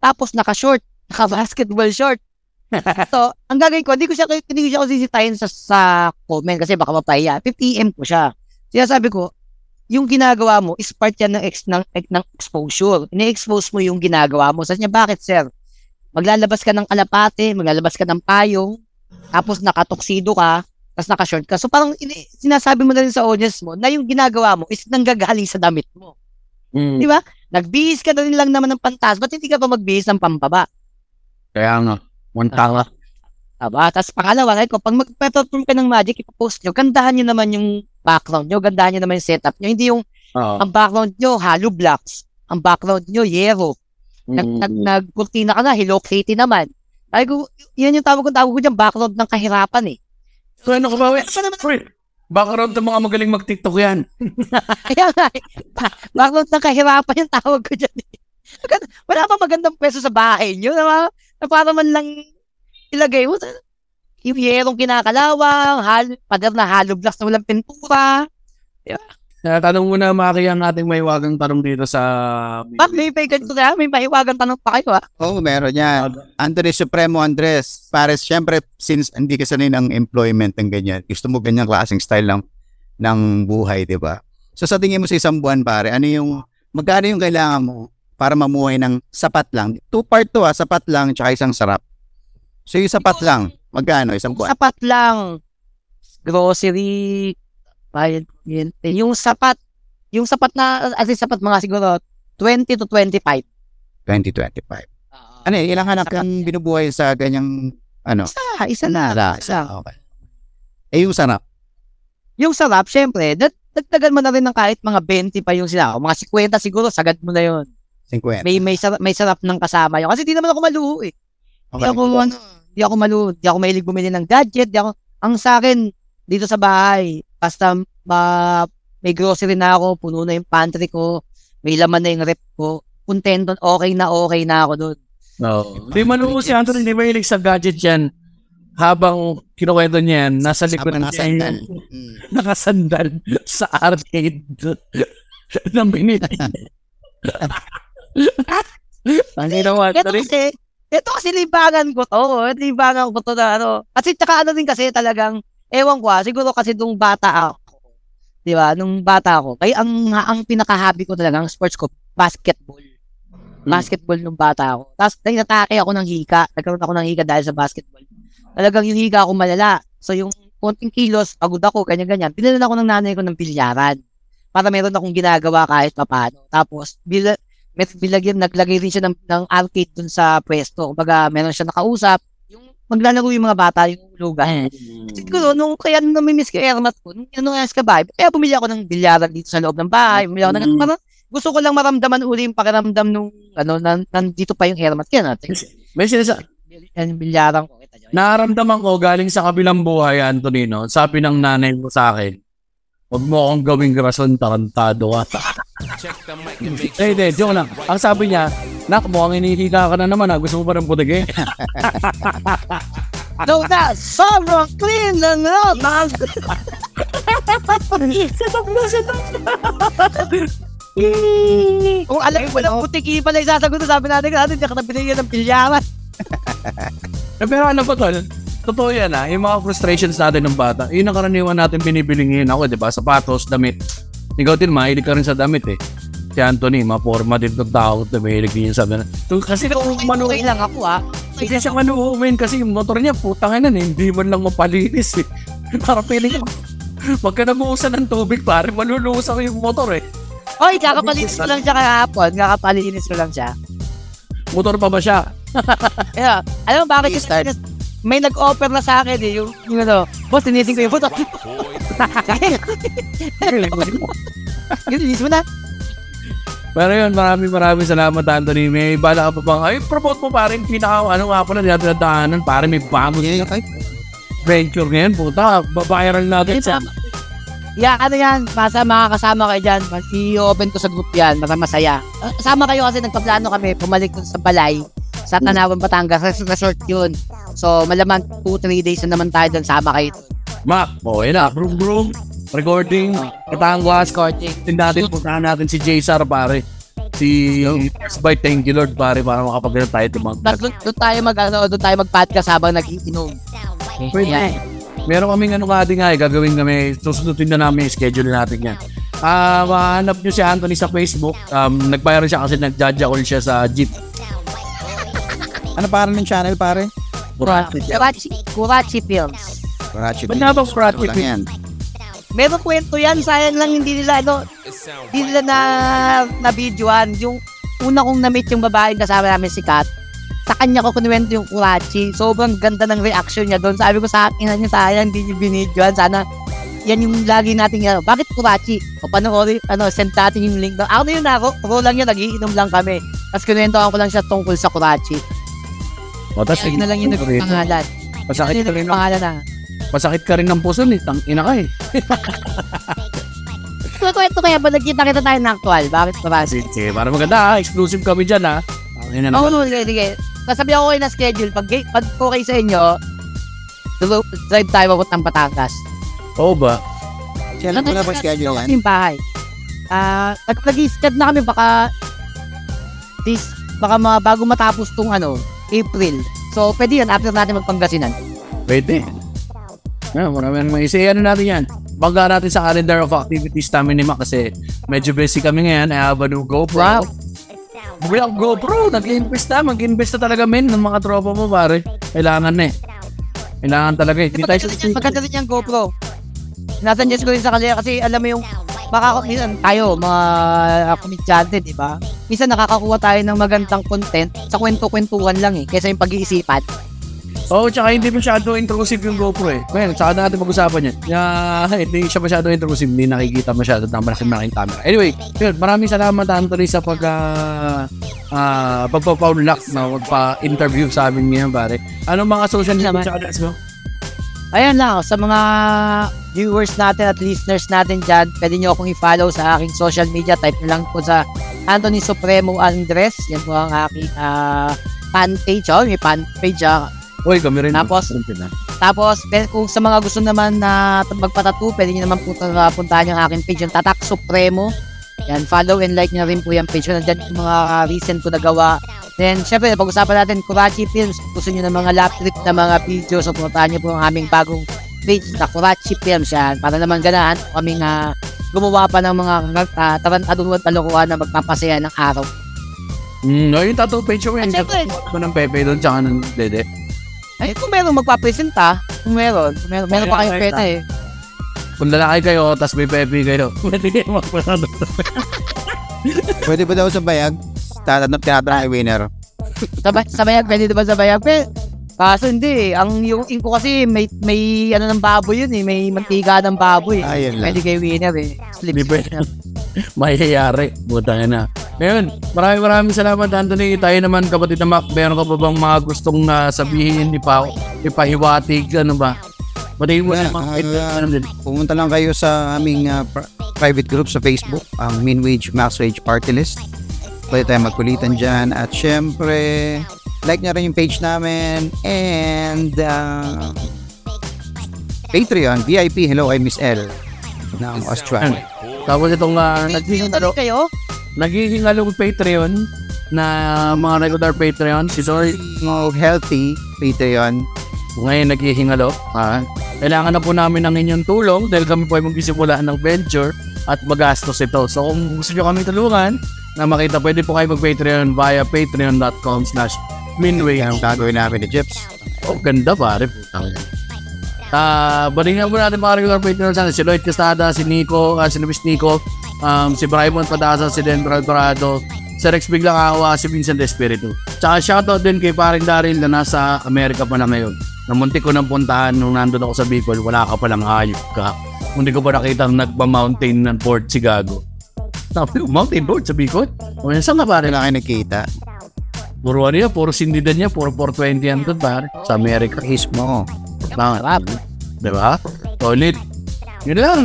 tapos naka-short, naka-basketball short. <laughs> so, ang gagawin ko, hindi ko siya hindi ko siya ako sisitahin sa sa comment kasi baka mapahiya. 50M ko siya. Kaya sabi ko, yung ginagawa mo is part yan ng, ex, ng, ng exposure. Ini-expose mo yung ginagawa mo. Sabi niya, bakit sir? maglalabas ka ng kalapate, maglalabas ka ng payong, tapos nakatoksido ka, tapos nakashort ka. So parang ini- sinasabi mo na rin sa audience mo na yung ginagawa mo is nanggagaling sa damit mo. Mm. Di ba? Nagbihis ka na rin lang naman ng pantas, ba't hindi ka pa magbihis ng pambaba? Kaya nga, one tanga. Aba, tapos pangalawa, kahit ko, pag mag-perform ka ng magic, ipopost nyo, gandahan nyo naman yung background nyo, gandahan nyo naman yung setup nyo. Hindi yung Oo. ang background nyo, hollow blocks. Ang background nyo, yero. Nag, Mm. nag, nagkurtina ka na, Hello Kitty naman. Sabi ko, yan yung tawag ko, tawag ko dyan, background ng kahirapan eh. So ano ka ba? Wait, Friend, background ng mga magaling mag-tiktok yan. <laughs> Kaya nga, ba- background ng kahirapan yung tawag ko dyan Wala pa magandang peso sa bahay nyo na, na para man lang ilagay mo. Yung yerong kinakalawang, hal, pader na hollow blocks na walang pintura. Kaya tanong mo na, Maki, ang ating may wagang tanong dito sa... Bak, may may ganito na, may mahiwagang tanong pa kayo ah. Oo, oh, meron yan. Anthony Supremo Andres, pares, syempre, since hindi ka sanay ng employment ng ganyan, gusto mo ganyang klaseng style ng, ng buhay, di ba? So sa tingin mo sa isang buwan, pare, ano yung, magkano yung kailangan mo para mamuhay ng sapat lang? Two part to ah, sapat lang, tsaka isang sarap. So yung sapat lang, magkano isang buwan? Sapat lang. Grocery, bayad, kuryente. Yung sapat, yung sapat na, at least sapat mga siguro, 20 to 25. 2025. Ano eh, ilang anak kang yan. binubuhay sa ganyang, ano? Ah, isa na. Isa. Isa. Okay. Eh yung sarap, Yung sarap, syempre, dag- dagdagan mo na rin ng kahit mga 20 pa yung sila. O mga 50 siguro, sagad mo na yun. 50. May, may, sarap, may sarap ng kasama yun. Kasi di naman ako maluho eh. Di Okay. ako, ano, di ako maluho. Di ako mahilig bumili ng gadget. Di ako, ang sa akin, dito sa bahay, basta ma, may grocery na ako, puno na yung pantry ko, may laman na yung rep ko, contento, okay na okay na ako doon. No. Di manuho si Anthony, di ba hilig sa gadget yan? Habang kinukwento niya yan, nasa likod niya nakasandal. yung <laughs> nakasandal sa arcade <laughs> ng binili. <laughs> Ang ginawa, Ito kasi, ito kasi libangan ko to. Libangan ko to na ano. Kasi tsaka ano din kasi talagang, ewan ko ah, siguro kasi nung bata ako. Di ba? Nung bata ako. Kaya ang, ang pinaka-hobby ko talaga, ang sports ko, basketball. Basketball nung bata ako. Tapos natake ako ng hika. Nagkaroon ako ng hika dahil sa basketball. Talagang yung hika ako malala. So yung konting kilos, pagod ako, ganyan-ganyan. Pinalan ako ng nanay ko ng bilyaran. Para meron akong ginagawa kahit papano. Tapos, bila, may bilagyan, naglagay rin siya ng, ng arcade dun sa pwesto. Kumbaga, meron siya nakausap. Maglalaro yung mga bata, yung lugan. Siguro, nung kaya nung namimiss ko yung airmat ko, nung ano nga ka ba, kaya bumili ako ng bilyaran dito sa loob ng bahay. Bumili ako ng, Mm. parang, gusto ko lang maramdaman uli yung pakiramdam nung, ano, nan, nandito pa yung hairmat. Kaya natin. May sinasa, Yan yung bilyaran ko. Kita nyo. Naramdaman ko galing sa kabilang buhay, Antonino. Sabi ng nanay mo sa akin, huwag mo akong gawing rason, tarantado ka. Eh, hindi, joke lang. Ang sabi niya, Nak, mukhang inihika ka na naman ha. Gusto mo ba ng putige? No, na, sobrang clean ng road. <laughs> Kung alam mo lang, butiki pala yung sasagot, sabi natin, natin, hindi ka na binigyan ng bilyaran. <laughs> Eh, pero ano ba tol? Totoo yan ha. Yung mga frustrations natin ng bata, yun ang karaniwan natin binibiling ngayon ako, di ba? Sapatos, damit. Ikaw din, mahilig ka rin sa damit eh. Si Anthony, maporma din ng tao at mahilig din sa damit. To- Kasi kung manu Okay lang ako, ah. Hindi siya manuumin kasi yung motor niya, putang ina, hindi man lang mapalinis eh. Para feeling ko, pagka nabuhusan ng tubig pare, malulusaw yung motor eh. Oy, kakapalinis ko lang siya kahapon. Kakapalinis ko lang siya. Motor pa ba siya? Yeah. Alam mo bakit yung may nag-offer na sa akin eh, yung, yung ano, boss, tinitin ko yung photo. Tinitin mo na. Pero yun, maraming maraming salamat Anthony. May bala ka pa bang, ay, promote mo pa rin pinaka, ano nga pala, nadaanan. Pare, may bago Yeah, na venture ngayon. Puta, babayaran natin sa... Yeah, ano yan, basta makakasama kayo dyan. Mas i-open ko sa group yan, basta masaya. Uh, Kasama kayo kasi nagpaplano kami, pumalik dun sa balay, sa Tanawan, Batangas, res- resort yun. So, malaman 2-3 days na naman tayo dun, sama kayo. Mac, okay na. Broom, broom. Recording. Katangwas. Escorting. Tin natin, puntahan natin si J-Sar, pare. Si First Bite, thank you Lord, pare, para makapagano tayo. Tapos doon, doon tayo mag ano, doon tayo mag-podcast habang nagiinom. Pwede. Yan. Meron kaming ano nga din nga eh, gagawin kami, susundutin na namin yung schedule natin yan. Ah, mahanap nyo si Anthony sa Facebook. Um, nagbayar siya kasi nagjajakol siya sa jeep. <laughs> Ano parang ng channel, pare? Kurachi, Kurachi Films. Karachi. Ba't nga ba Karachi Lang yan. Meron kwento yan, sayang lang hindi nila ano, hindi nila na na videoan. Yung una kong na-meet yung babaeng kasama namin si Kat, sa kanya ko kinuwento yung Kurachi. Sobrang ganda ng reaction niya doon. Sabi ko sa akin, ano sayang, hindi niyo binidyoan. Sana yan yung lagi natin yan. Bakit Kurachi? O panoorin, ano, send natin yung link doon. Ako na yun ako, ako lang yun, nagiinom lang kami. Tapos kinuwentohan ko lang siya tungkol sa Kurachi. O, Kaya yun na lang yung naging pangalan. Pasakit Yun yung pangalan na. Pasakit ka rin ng puso ni tang ina ka eh. <laughs> Kwento kaya ba nagkita-kita tayo ng actual? Bakit Kurachi? Sige, para maganda ha. Exclusive kami dyan ha. Ayun na Oo, no, sige, sige. Sasabihan ko kayo na schedule. Pag, pag okay sa inyo, drive tayo papuntang Batangas. Oo ba? Kailan ko na ba schedule yan? Yung bahay. Ah, uh, nag-schedule na kami baka this, baka ma, bago matapos tong ano, April. So, pwede yan after natin magpangasinan. Pwede. Yeah, marami nang may ano natin yan. Bangga natin sa calendar of activities namin ni Mac kasi medyo busy kami ngayon. I have a new GoPro. Wow. Ako GoPro. Nag-invest na. Mag-invest na talaga men ng mga tropa mo pare. Kailangan na eh. Kailangan talaga eh. Hindi tayo yan, maganda rin yung GoPro. Sinasuggest ko rin sa kanila kasi alam mo yung baka minsan tayo, mga komedyante, di ba? Minsan nakakakuha tayo ng magandang content sa kwento-kwentuhan lang eh, kaysa yung pag-iisipan. Oo, oh, tsaka hindi masyado intrusive yung GoPro eh. Ngayon, tsaka na natin pag-usapan yan. Yeah, <laughs> hindi siya masyado intrusive, hindi nakikita masyado ng malaking malaking camera. Anyway, yun, maraming salamat Anthony sa pag uh, uh, pagpapaunlak na magpa-interview sa amin ngayon pare. Anong mga social media channels mo? Ayan lang, sa mga viewers natin at listeners natin dyan, pwede nyo akong i-follow sa aking social media. Type nyo lang po sa Anthony Supremo Andres. Yan po ang aking ah, fan page. Oh, may fan page. ah. Uy, kami rin. Tapos. Tapos, kung sa mga gusto naman na magpatattoo, pwede nyo naman po uh, puntahan yung aking page, yung Tatak Supremo. Yan, follow and like nyo rin po yung page ko. Nandyan yung mga uh, recent ko nagawa. Then, syempre, pag-usapan natin, Kurachi Films. Gusto nyo ng mga lap trip na mga video, so puntahan nyo po ang aming bagong page na Kurachi Films. Yan, para naman ganahan kaming uh, gumawa pa ng mga uh, tarantaduan talukuhan na magpapasaya ng araw. Mm, no, yung tattoo page mo yan. At syempre- ng Pepe doon, tsaka ng Dede. Ay, kung meron magpapresenta, kung meron, kung meron, meron pa kayong peta eh. Kung lalaki kayo, tas may Pepe kayo. <laughs> Pwede kayo magpasado. Pwede ba daw sa bayag? Tatanap tinatanong ay winner. Sabay, sabayag, pwede diba sabayag? Pero, kaso hindi eh. Ang yung ink ko kasi may, may ano ng baboy yun eh. May mantika ng baboy eh. Ayun lang. Pwede kayo winner eh. Slip. Hindi pwede. <laughs> Mahihiyari. Buta na. Ngayon, maraming maraming salamat Anthony. Tayo naman kapatid na Mac, meron ka pa bang mga gustong na sabihin, ipa, ipahiwatig, ano ba? Pati mo Wala, sa mga ah, kaibigan, ano din. Pumunta lang kayo sa aming ah, pri- private group sa Facebook, ang Min Wage Max Wage Party List. Pwede tayo magkulitan dyan. At syempre, like nyo rin yung page namin. And uh, Patreon, VIP, hello, I Miss L ng Australia. Tapos itong uh, Ano naghihingalo, kayo? naghihingalong Patreon na mga regular Patreon. Si Dory, Ng healthy Patreon. ngayon naghihingalo. Ah, kailangan na po namin ng inyong tulong dahil kami po ay magsisimula ng venture at magastos ito. So kung gusto nyo kami tulungan na makita, pwede po kayo mag-Patreon via patreon.com slash minway. Ang gagawin namin ni Jeps. Oh, ganda pare. Putang ina. Ah, balingan po natin mga regular patrons natin. Si Lloyd Castada, si Nico, ah, si Luis Nico, um, si Brymon Padasa, si Denver Alvarado, si Rex Biglang Awa, si Vincent Espiritu. Tsaka shoutout din kay paring Daryl na nasa Amerika pa na ngayon. Namunti ko nang puntahan nung nandun ako sa Bicol, wala ka palang hayop ka. Hindi ko pa nakita nagpa-mountain ng Port Chicago. Sabi ko, mountain board sa Bicol? O yan, saan ka pare? Wala kayo nakita. Puro ano yan, puro sindidan niya, puro 420 yan doon pare. Sa Amerika. Mismo. Tama. Diba? Solid. Yun lang.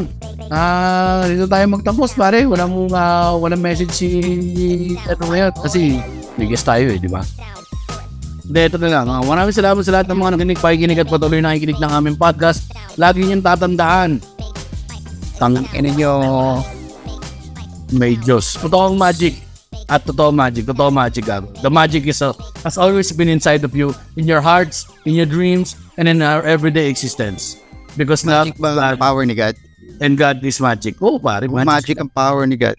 Ah, dito tayo magtapos pare. Walang uh, walang message si ano ngayon kasi biggest tayo eh, di ba? Hindi, ito na lang. Ah, maraming salamat sa lahat ng mga nakinig, pakikinig at patuloy na nakikinig ng aming podcast. Lagi niyong tatandaan. Tangin ninyo may Diyos. Totoong magic. At totoo magic. Totoo magic, gago. The magic is uh, has always been inside of you, in your hearts, in your dreams, and in our everyday existence. Because Magic na, ba ang power ni God? and God is magic. Oo, pare. Magic ang power ni God.